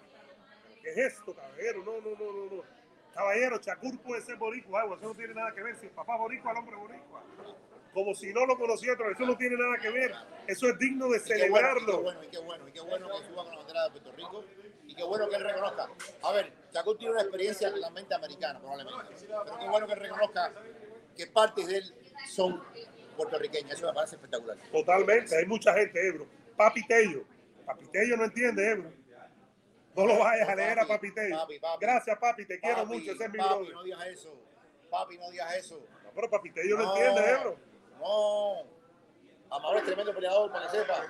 ¿Qué es esto, caballero? No, no, no, no, no. Caballero, Chacur puede ser boricua, algo, eso no tiene nada que ver. Si el papá boricua, el hombre boricua. Como si no lo conocía otro, eso no tiene nada que ver. Eso es digno de Y qué bueno, y qué celebrarlo. bueno, y qué bueno, y qué bueno que suba con la bandera de Puerto Rico qué bueno que él reconozca. A ver, Chacón tiene una experiencia totalmente americana, probablemente, pero qué bueno que él reconozca que partes de él son puertorriqueñas. Eso me parece espectacular. Totalmente, hay mucha gente, Ebro. Papi Tello. Papi Tello no entiende, Ebro. No lo vayas a leer a Papi Tello. Papi, papi. Gracias, papi, te quiero Papi, mucho, ese es mi papi, brother. no digas eso. Papi, no digas eso. No, pero Papi Tello no entiende, Ebro. No. Amador es tremendo peleador, para que sepa.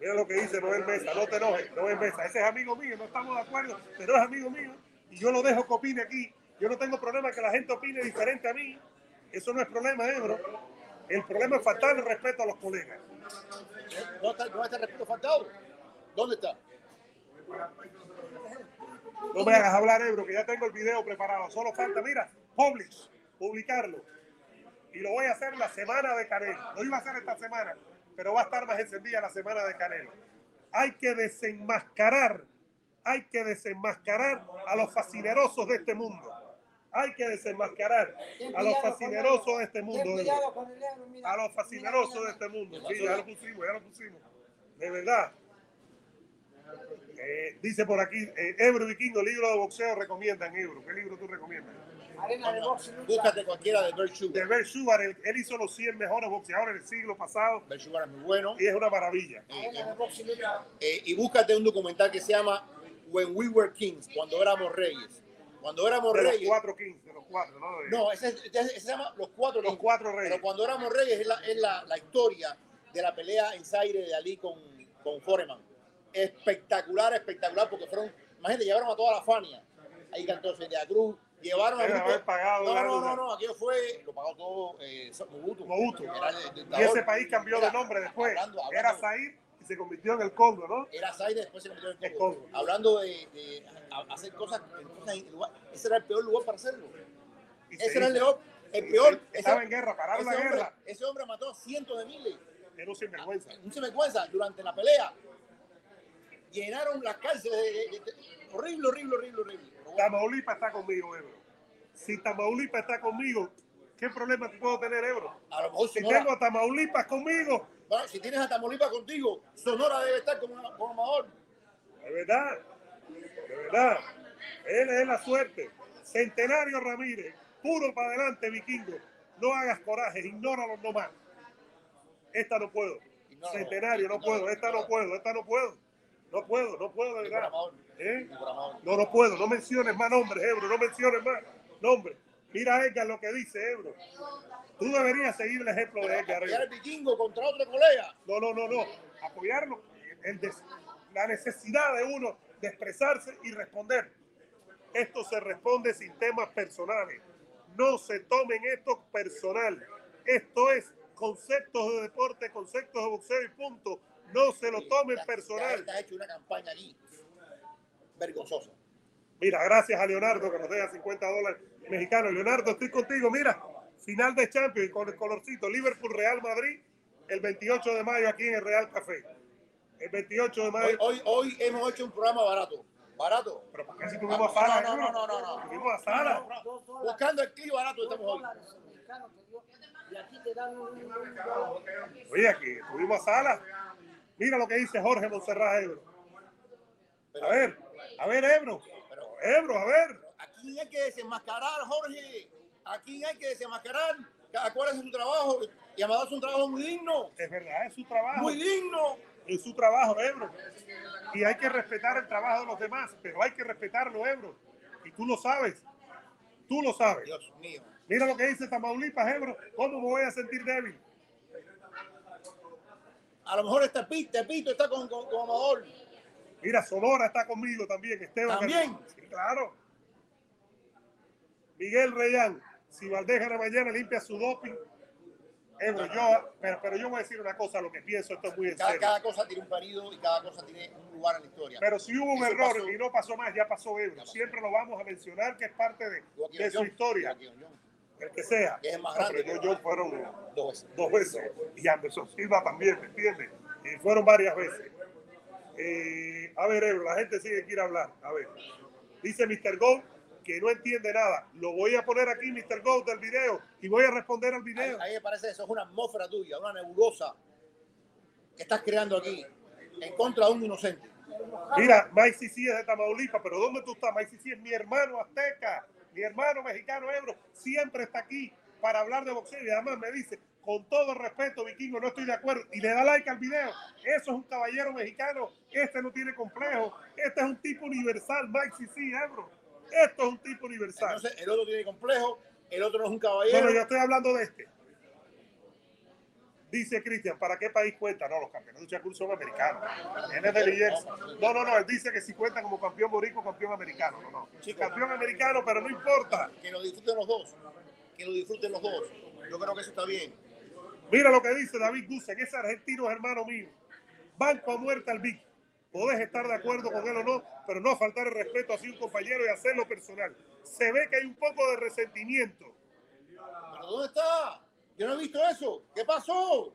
Mira lo que dice Noel Mesa, no te enojes, Noel Mesa. Ese es amigo mío, no estamos de acuerdo, pero es amigo mío. Y yo lo dejo que opine aquí. Yo no tengo problema que la gente opine diferente a mí. Eso no es problema, Ebro. El problema es faltar el respeto a los colegas. ¿Dónde está, dónde está el respeto faltado? ¿Dónde está? No me hagas hablar, Ebro, que ya tengo el video preparado. Solo falta, mira, publish, publicarlo. Y lo voy a hacer la semana de Canelo. Lo iba a hacer esta semana, pero va a estar más encendida la semana de Canelo. Hay que desenmascarar, hay que desenmascarar a los fascinerosos de este mundo. Hay que desenmascarar a los fascinerosos de este mundo. A los fascinerosos de este mundo. Sí, ya lo pusimos, ya lo pusimos. De verdad. Eh, dice por aquí, eh, Ebro Vikingo, libro de boxeo recomiendan, Ebro. ¿Qué libro tú recomiendas? Arena de. Búscate cualquiera de Bert De Sugar. Bert Sugar, él, él hizo los 100 mejores boxeadores del siglo pasado Bert Sugar es muy bueno. y es una maravilla. Eh, Arena de eh, y búscate un documental que se llama When We Were Kings, cuando éramos reyes. Cuando éramos De los reyes. cuatro kings, de los cuatro, ¿no? De- No, ese, ese- ese se llama Los Cuatro Los Reyes. Cuatro Reyes. Pero cuando éramos reyes es la, es la, la historia de la pelea en Zaire de Ali con, con Foreman. Espectacular, espectacular, porque fueron, imagínate, llevaron a toda la Fania. Ahí cantó de la Cruz, llevaron a haber pagado No, no, no, no, aquello fue, lo pagó todo eh, Mobutu. Y ese país cambió de nombre después. Era Zaire y se convirtió en el Congo, ¿no? era Zaire, después se convirtió en El Congo. Hablando de, hacer cosas, ese era el peor lugar para hacerlo. Y se Ese era el peor, el peor. Estaba en guerra, pararon la guerra. ese hombre mató a cientos de miles. Era un sinvergüenza. Un sinvergüenza durante la pelea. Llenaron las cárceles. de- de- de- horrible, horrible, horrible, horrible. Tamaulipas está conmigo, Ebro. Si Tamaulipas está conmigo, ¿qué problema puedo tener, Ebro? a lo mejor Si tengo a Tamaulipas conmigo, bueno, si tienes a Tamaulipas contigo, Sonora debe estar como, como Amador. de verdad, de verdad, él es la suerte. Centenario Ramírez, puro para adelante, vikingo. No hagas coraje, ignóralo nomás. Esta no puedo. Ignóralo, Centenario, no ignóralo, puedo, esta no puedo, esta no puedo. No puedo, no puedo, de verdad. ¿Eh? No, no puedo, no menciones más nombres, Ebro, no menciones más nombres. Mira Edgar lo que dice, Ebro. Tú deberías seguir el ejemplo de Edgar. Apoyar al vikingo contra otro colega. No, no, no, no. Apoyarlo. El des- la necesidad de uno de expresarse y responder. Esto se responde sin temas personales. No se tomen esto personal. Esto es conceptos de deporte, conceptos de boxeo y punto. No se lo tomen Ya- personal. Has hecho una campaña aquí. Vergonzosa. Mira, gracias a Leonardo que nos deja 50 dólares mexicanos. Leonardo, estoy contigo. Mira, final de Champions con el colorcito Liverpool Real Madrid el 28 de mayo aquí en el Real Café. El 28 de mayo. hoy, hoy hemos hecho un programa barato. Barato. Pero ¿por qué si tuvimos a Sara? No, no, no, no, no, no. Tuvimos a Sara. Buscando el clip barato estamos hoy. Oye, aquí tuvimos a Sara. Mira lo que dice Jorge Monserrat Ebro. A ver, a ver, Ebro. Ebro, a ver. aquí hay que desenmascarar, Jorge. Aquí hay que desenmascarar. Hace su trabajo. Y Amador es un trabajo muy digno. Es verdad, es su trabajo. Muy digno. Es su trabajo, Ebro. Y hay que respetar el trabajo de los demás, pero hay que respetarlo, Ebro. Y tú lo sabes. Tú lo sabes. Dios mío. Mira lo que dice Tamaulipas, Ebro. ¿Cómo me voy a sentir débil? A lo mejor este Pito, Tepito está con, con, con Amador. Mira, Sonora está conmigo también. Esteban. ¿También? Sí, claro. Miguel Reyán. Si Valdés gana mañana, limpia su doping. Ebro, yo, pero, pero yo voy a decir una cosa, lo que pienso, esto es muy en Cada, serio. cada cosa tiene un parido y cada cosa tiene un lugar en la historia. Pero si hubo un Eso error pasó. y no pasó más, ya pasó Ebro. Ya pasó. Siempre lo vamos a mencionar que es parte de, de su historia. El que sea. Que es más No, grande pero yo, yo fueron Dos veces. dos veces. Y Anderson Silva también, ¿me entiendes? Y fueron varias veces. Eh, a ver, Ebro, la gente sigue quiere hablar. A ver. Dice Mr. Gold que no entiende nada. Lo voy a poner aquí, Mr. Gold, del video y voy a responder al video. ahí me parece eso es una atmósfera tuya, una nebulosa que estás creando aquí en contra de un inocente. Mira, Mike Sisi es de Tamaulipas, pero ¿dónde tú estás? Mike Sisi es mi hermano azteca, mi hermano mexicano Ebro, siempre está aquí para hablar de boxeo y además me dice, con todo respeto, vikingo, no estoy de acuerdo, y le da like al video. Eso es un caballero mexicano, este no tiene complejo, este es un tipo universal, Mike Sisi, Ebro. Esto es un tipo universal. Entonces, el otro tiene complejo, el otro no es un caballero. no, yo estoy hablando de este. Dice Cristian, ¿para qué país cuenta? No, los campeones de Shakur son americanos. Jersey. No, no, no, él dice que si cuenta como campeón borico, campeón americano. No, no. Sí, campeón americano, pero no importa. Que lo disfruten los dos. Que lo disfruten los dos. Yo creo que eso está bien. Mira lo que dice David Gusen, ese argentino es hermano mío. Banco a muerte al Vic. Podés estar de acuerdo con él o no, pero no faltar el respeto a un compañero y hacerlo personal. Se ve que hay un poco de resentimiento. ¿Pero dónde está? Yo no he visto eso. ¿Qué pasó?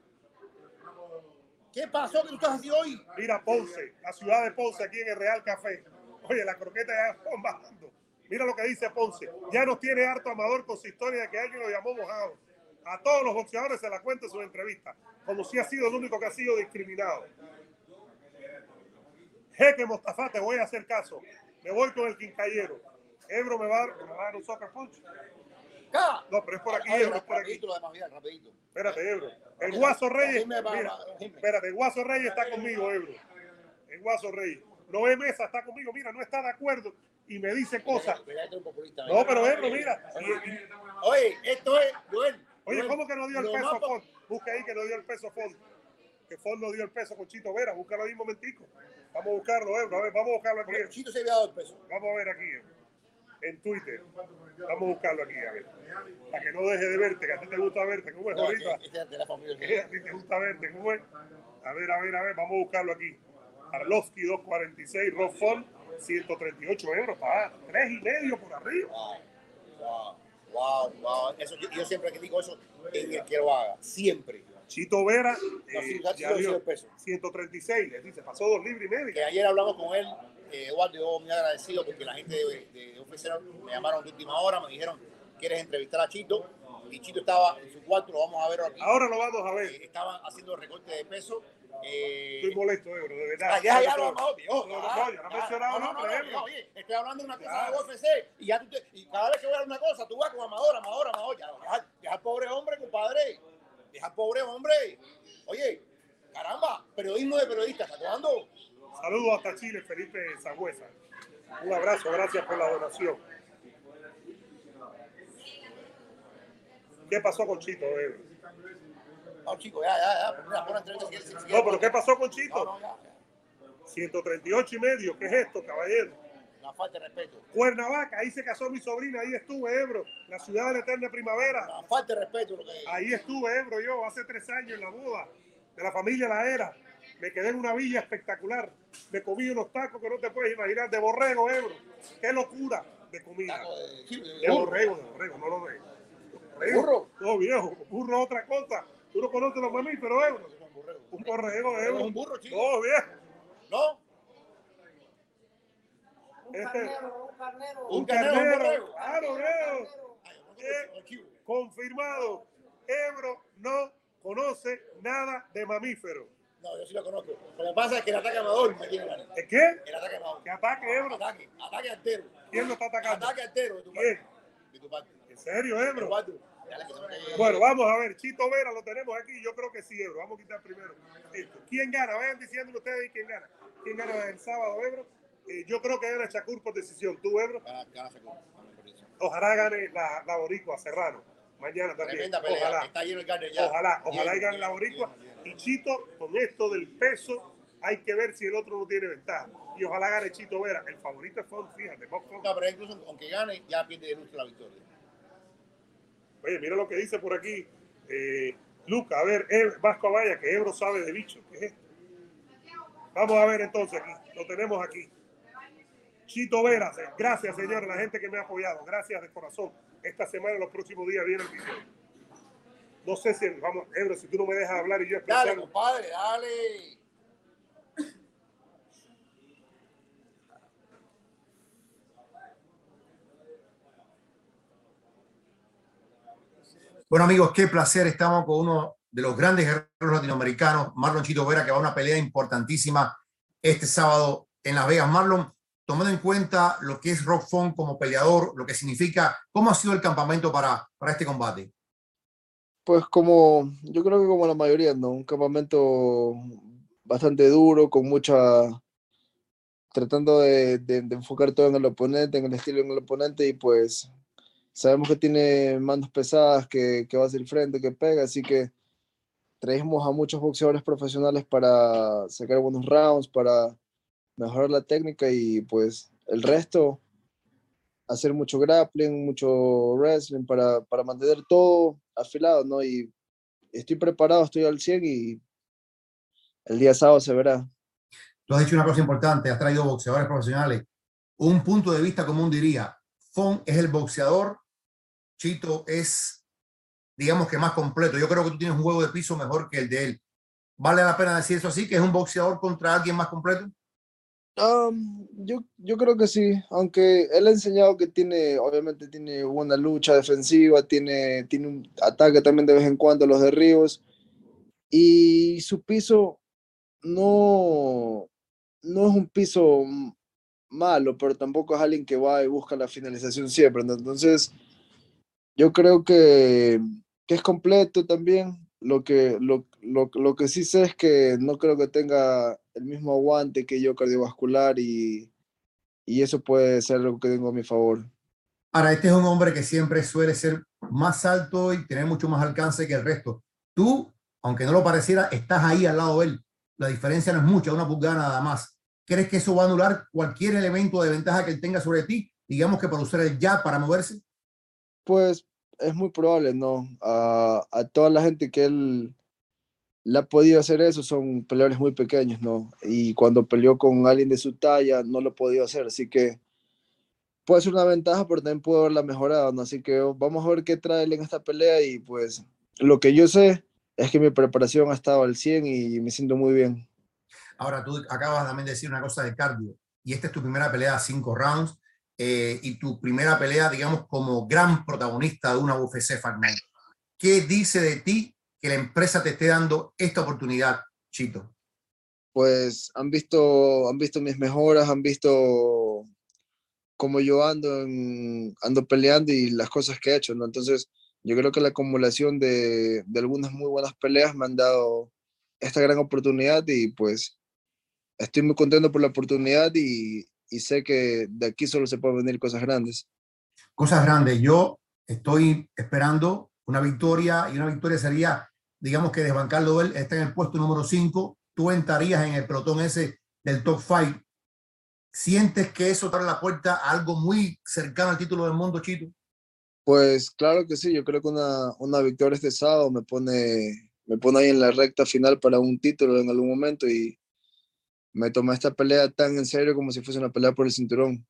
¿Qué pasó que tú estás así hoy? Mira Ponce, la ciudad de Ponce, aquí en el Real Café. Oye, la croqueta ya están bajando. Mira lo que dice Ponce. Ya nos tiene harto Amador con su historia de que alguien lo llamó mojado. A todos los boxeadores se la cuenta en su entrevista, como si ha sido el único que ha sido discriminado. Jeque Mostafa, te voy a hacer caso. Me voy con el quincallero. Ebro me va, me va a dar un soccer punch. Acá. No, pero es por aquí, Ebro, es por aquí. rapidito lo demás, mira, rapidito. Espérate, Ebro. El Guaso Reyes. Dime, va, Mira, va, espérate, el Guaso Reyes está conmigo, Ebro. El Guaso Reyes. Noé Mesa está conmigo. Mira, no está de acuerdo y me dice cosas. Es No, pero Ebro, mira. Oye, esto es, Joel. Oye, ¿cómo que no dio el peso Ford? Busca ahí que no dio el peso a Ford. Que Ford no dio el peso con Chito Vera. Búscalo ahí un momentico. Vamos a buscarlo, Ebro. A ver, vamos a buscarlo aquí. Chito se había dado el peso. Vamos a ver aquí. Ebro. En Twitter. Vamos a buscarlo aquí, a ver. Para que no deje de verte, que a ti te gusta verte. ¿Cómo es No, ahorita? Eh, A ti te gusta verte, ¿cómo es? A ver, a ver, a ver, vamos a buscarlo aquí. Arlovsky 246, Roffon 138 euros, para tres y medio por arriba. Wow, wow, wow. Eso, yo, yo siempre digo eso en el que lo haga. Siempre. Chito Vera, No, eh, ya sí, dio. 136, les dice, pasó dos libras y Que media. ayer hablamos con él, eh, Eduardo, yo muy agradecido porque la gente de, de, me llamaron de última hora, me dijeron, ¿quieres entrevistar a Chito? Y Chito estaba en su cuarto, lo vamos a ver aquí. Ahora lo vamos a Eh, ver. estaban haciendo recorte de peso. Eh, Estoy molesto, Ebro, de verdad. Ah, ya, ya, No, no, no, viejo. No, no, ya, no, ya. mencionado No, no, Oye, estoy hablando de una cosa Ya. de UFC y ya tú te, y cada vez que voy a una cosa, tú vas con Amador, Amador, Amador. Ya, deja al pobre hombre, compadre. Deja al pobre hombre. Oye, caramba, periodismo de periodistas, ¿hasta cuándo? Saludos hasta Chile, Felipe Sagüesa. Un abrazo, gracias por la donación. ¿Qué pasó con Chito, Ebro? No, chico, ya, ya, ya. Mira, pon. No, pero ¿qué pasó con No, Chito? no, ya, ya. 138 y medio, ¿qué es esto, caballero? Falta de respeto. Cuernavaca, ahí se casó mi sobrina, ahí estuve, Ebro, la ciudad de la eterna primavera. Falta de respeto lo que es. Ahí estuve, Ebro, yo, hace tres años en la boda de la familia La Era. Me quedé en una villa espectacular. Me comí unos tacos que no te puedes imaginar, de borrego, Ebro. Qué locura de comida. Taco de- borrego, de borrego, no lo de. ¿Burro? No, viejo, burro es otra cosa. Tú no conoces los mamíferos, Ebro. Un borrego. Ebro. un burro, chico. No, viejo. ¿No? Un carnero, un carnero. Un Un carnero, un carnero. borrego. Claro, viejo. Ay, no, no, Eh. Confirmado. Ebro no conoce nada de mamíferos. No, yo sí lo conozco. Lo que pasa es que el ataque amador me tiene ganas. ¿Es qué? El ataque amador. ¿Qué ataque, Ebro? Ataque, ataque altero. ¿Quién lo está atacando? Ataque altero de tu ¿Quién? parte. De tu parte. ¿En serio, Ebro? Bueno, vamos a ver. Chito Vera lo tenemos aquí. Yo creo que sí, Ebro. Vamos a quitar primero esto. ¿Quién gana? Vayan diciendo ustedes quién gana. ¿Quién gana el sábado, Ebro? Eh, yo creo que gana Shakur por decisión. ¿Tú, Ebro? Gana- gana Shakur. Ojalá gane la, la Boricua, Serrano. Mañana también. Pelea. Ojalá. Está lleno el garden ya. Ojalá, ojalá y gane la Boricua. Y Chito, con esto del peso, hay que ver si el otro no tiene ventaja. Y ojalá gane Chito Vera. El favorito es Font, fíjate. Font. No, pero incluso aunque gane, ya pierde de la victoria. Oye, mira lo que dice por aquí. Eh, Luca, a ver, eh, Vasco Vaya, que Ebro sabe de bichos. ¿Qué es esto? Vamos a ver entonces aquí. Lo tenemos aquí. Chito Vera, se- gracias señores, la gente que me ha apoyado. Gracias de corazón. Esta semana, los próximos días, viene el video. No sé si, vamos, Ebro, si tú no me dejas hablar y yo Dale, expresar. compadre, dale. Bueno amigos, qué placer. Estamos con uno de los grandes guerreros latinoamericanos, Marlon Chito Vera, que va a una pelea importantísima este sábado en Las Vegas. Marlon, tomando en cuenta lo que es Font como peleador, lo que significa, ¿cómo ha sido el campamento para, para este combate? Pues como, yo creo que como la mayoría, ¿no? Un campamento bastante duro, con mucha, tratando de, de- de enfocar todo en el oponente, en el estilo en el oponente y pues sabemos que tiene manos pesadas, que, que va hacia el frente, que pega, así que traemos a muchos boxeadores profesionales para sacar buenos rounds, para mejorar la técnica y pues el resto, hacer mucho grappling, mucho wrestling para, para mantener todo afilado, ¿no? Y estoy preparado, estoy al 100 y el día sábado se verá. Tú has dicho una cosa importante, has traído boxeadores profesionales. Un punto de vista común diría, Fon es el boxeador, Chito es, digamos que más completo. Yo creo que tú tienes un juego de piso mejor que el de él. ¿Vale la pena decir eso así, que es un boxeador contra alguien más completo? Um, yo, yo creo que sí, aunque él ha enseñado que tiene, obviamente tiene buena lucha defensiva, tiene, tiene un ataque también de vez en cuando los derribos y su piso no, no es un piso malo, pero tampoco es alguien que va y busca la finalización siempre. ¿no? Entonces, yo creo que, que, es completo también. Lo que, lo, lo, lo, que sí sé es que no creo que tenga el mismo aguante que yo cardiovascular y, y eso puede ser algo que tengo a mi favor. Ahora, este es un hombre que siempre suele ser más alto y tener mucho más alcance que el resto. Tú, aunque no lo pareciera, estás ahí al lado de él. La diferencia no es mucha, una pulgada nada más. ¿Crees que eso va a anular cualquier elemento de ventaja que él tenga sobre ti? Digamos que para usar el jab para moverse. Pues es muy probable, ¿no? A, toda la gente que él le ha podido hacer eso son peleadores muy pequeños, ¿no? Y cuando peleó con alguien de su talla no lo ha podido hacer, así que puede ser una ventaja, pero también puede haberla mejorado, ¿no? Así que vamos a ver qué trae él en esta pelea y pues lo que yo sé es que mi preparación ha estado al 100 y me siento muy bien. Ahora tú acabas también de decir una cosa de cardio y esta es tu primera pelea a cinco rounds eh, y tu primera pelea, digamos, como gran protagonista de una UFC Fight. ¿Qué dice de ti que la empresa te esté dando esta oportunidad, Chito? Pues han visto, han visto mis mejoras, han visto cómo yo ando, en, ando peleando y las cosas que he hecho, ¿no? Entonces, yo creo que la acumulación de, de algunas muy buenas peleas me han dado esta gran oportunidad y pues estoy muy contento por la oportunidad y, y sé que de aquí solo se pueden venir cosas grandes. Cosas grandes. Yo estoy esperando una victoria y una victoria sería digamos que desbancarlo él está en el puesto número 5, tú entrarías en el pelotón ese del top 5. ¿Sientes que eso abre la puerta a algo muy cercano al título del mundo, Chito? Pues claro que sí, yo creo que una, una victoria este sábado me pone, me pone ahí en la recta final para un título en algún momento y me tomé esta pelea tan en serio como si fuese una pelea por el cinturón.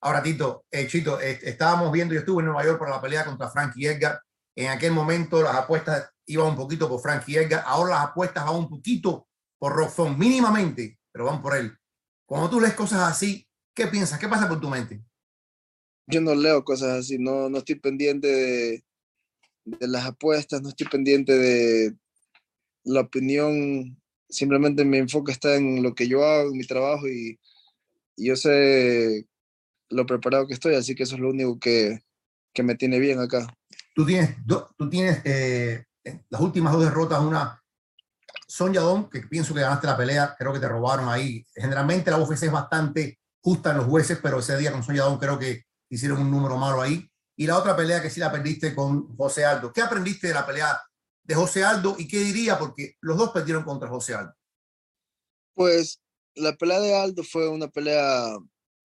Ahora, Tito, eh, Chito, eh, estábamos viendo, yo estuve en Nueva York para la pelea contra Frankie Edgar. En aquel momento las apuestas iba un poquito por Frankie Edgar, ahora las apuestas van un poquito por Rockfon, mínimamente, pero van por él. Cuando tú lees cosas así, ¿qué piensas? ¿Qué pasa por tu mente? Yo no leo cosas así, no, no estoy pendiente de, de las apuestas, no estoy pendiente de la opinión, simplemente mi enfoque está en lo que yo hago, en mi trabajo y, yo sé lo preparado que estoy, así que eso es lo único que, que me tiene bien acá. Tú tienes, tú tienes eh, las últimas dos derrotas, una Son Yadón, que pienso que ganaste la pelea, creo que te robaron ahí. Generalmente la UFC es bastante justa en los jueces, pero ese día con Son Yadón creo que hicieron un número malo ahí. Y la otra pelea que sí la perdiste con José Aldo. ¿Qué aprendiste de la pelea de José Aldo y qué diría? Porque los dos perdieron contra José Aldo. Pues la pelea de Aldo fue una pelea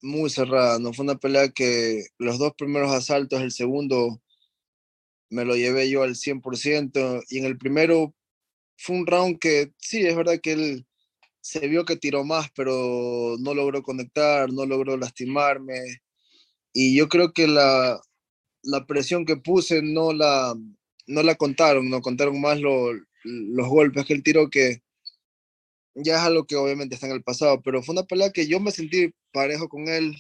muy cerrada, no fue una pelea que los dos primeros asaltos, el segundo me lo llevé yo al 100% y en el primero fue un round que sí, es verdad que él se vio que tiró más, pero no logró conectar, no logró lastimarme y yo creo que la, la presión que puse no la, no la contaron, no contaron más lo, los golpes que él tiró que ya es algo que obviamente está en el pasado, pero fue una pelea que yo me sentí parejo con él,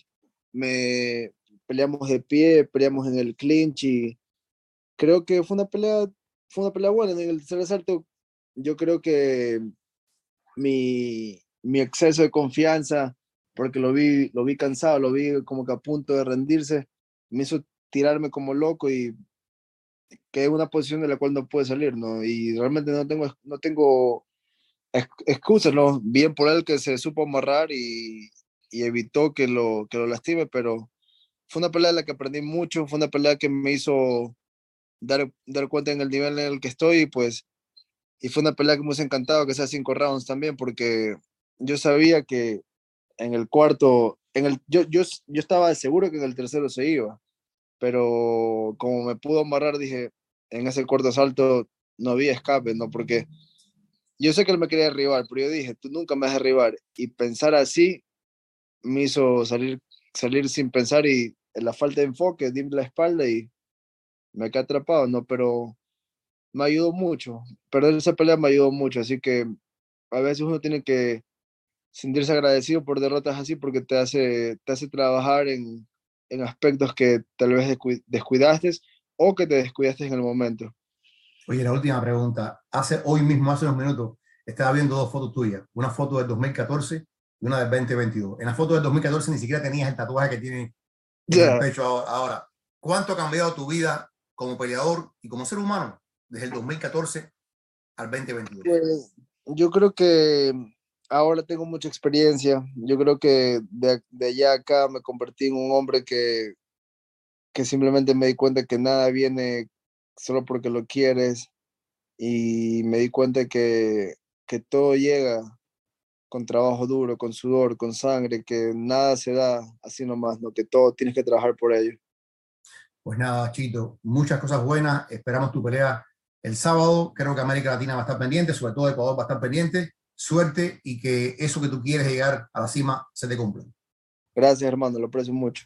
me peleamos de pie, peleamos en el clinch y creo que fue una pelea, fue una pelea buena. En el tercer asalto, yo creo que mi, mi exceso de confianza, porque lo vi, lo vi cansado, lo vi como que a punto de rendirse, me hizo tirarme como loco y que es una posición de la cual no puede salir, ¿no? Y realmente no tengo, no tengo excusas, ¿no? Bien por él que se supo amarrar y, y evitó que lo, que lo lastime, pero fue una pelea de la que aprendí mucho, fue una pelea que me hizo dar, dar cuenta en el nivel en el que estoy pues y fue una pelea que me hubiese encantado que sea cinco rounds también, porque yo sabía que en el cuarto, en el, yo, yo, yo estaba seguro que en el tercero se iba, pero como me pudo amarrar, dije, en ese cuarto asalto no había escape, ¿no? Porque yo sé que él me quería derribar, pero yo dije, tú nunca me vas a derribar. Y pensar así me hizo salir, salir sin pensar y en la falta de enfoque, di la espalda y me quedé atrapado, ¿no? Pero me ayudó mucho. Perder esa pelea me ayudó mucho, así que a veces uno tiene que sentirse agradecido por derrotas así porque te hace, te hace trabajar en, en aspectos que tal vez descuidaste o que te descuidaste en el momento. Oye, la última pregunta. Hace hoy mismo, hace unos minutos, estaba viendo dos fotos tuyas. Una foto del 2014 y una del 2022. En la foto del 2014 ni siquiera tenías el tatuaje que tiene en el pecho ahora. ¿Cuánto ha cambiado tu vida como peleador y como ser humano desde el 2014 al 2022? Pues, yo creo que ahora tengo mucha experiencia. Yo creo que de, allá acá me convertí en un hombre que, que simplemente me di cuenta que nada viene solo porque lo quieres y me di cuenta que, que todo llega con trabajo duro, con sudor, con sangre, que nada se da así nomás, ¿no? que todo tienes que trabajar por ello. Pues nada, Chito, muchas cosas buenas. Esperamos tu pelea el sábado. Creo que América Latina va a estar pendiente, sobre todo Ecuador va a estar pendiente. Suerte y que eso que tú quieres llegar a la cima se te cumpla. Gracias, hermano, lo aprecio mucho.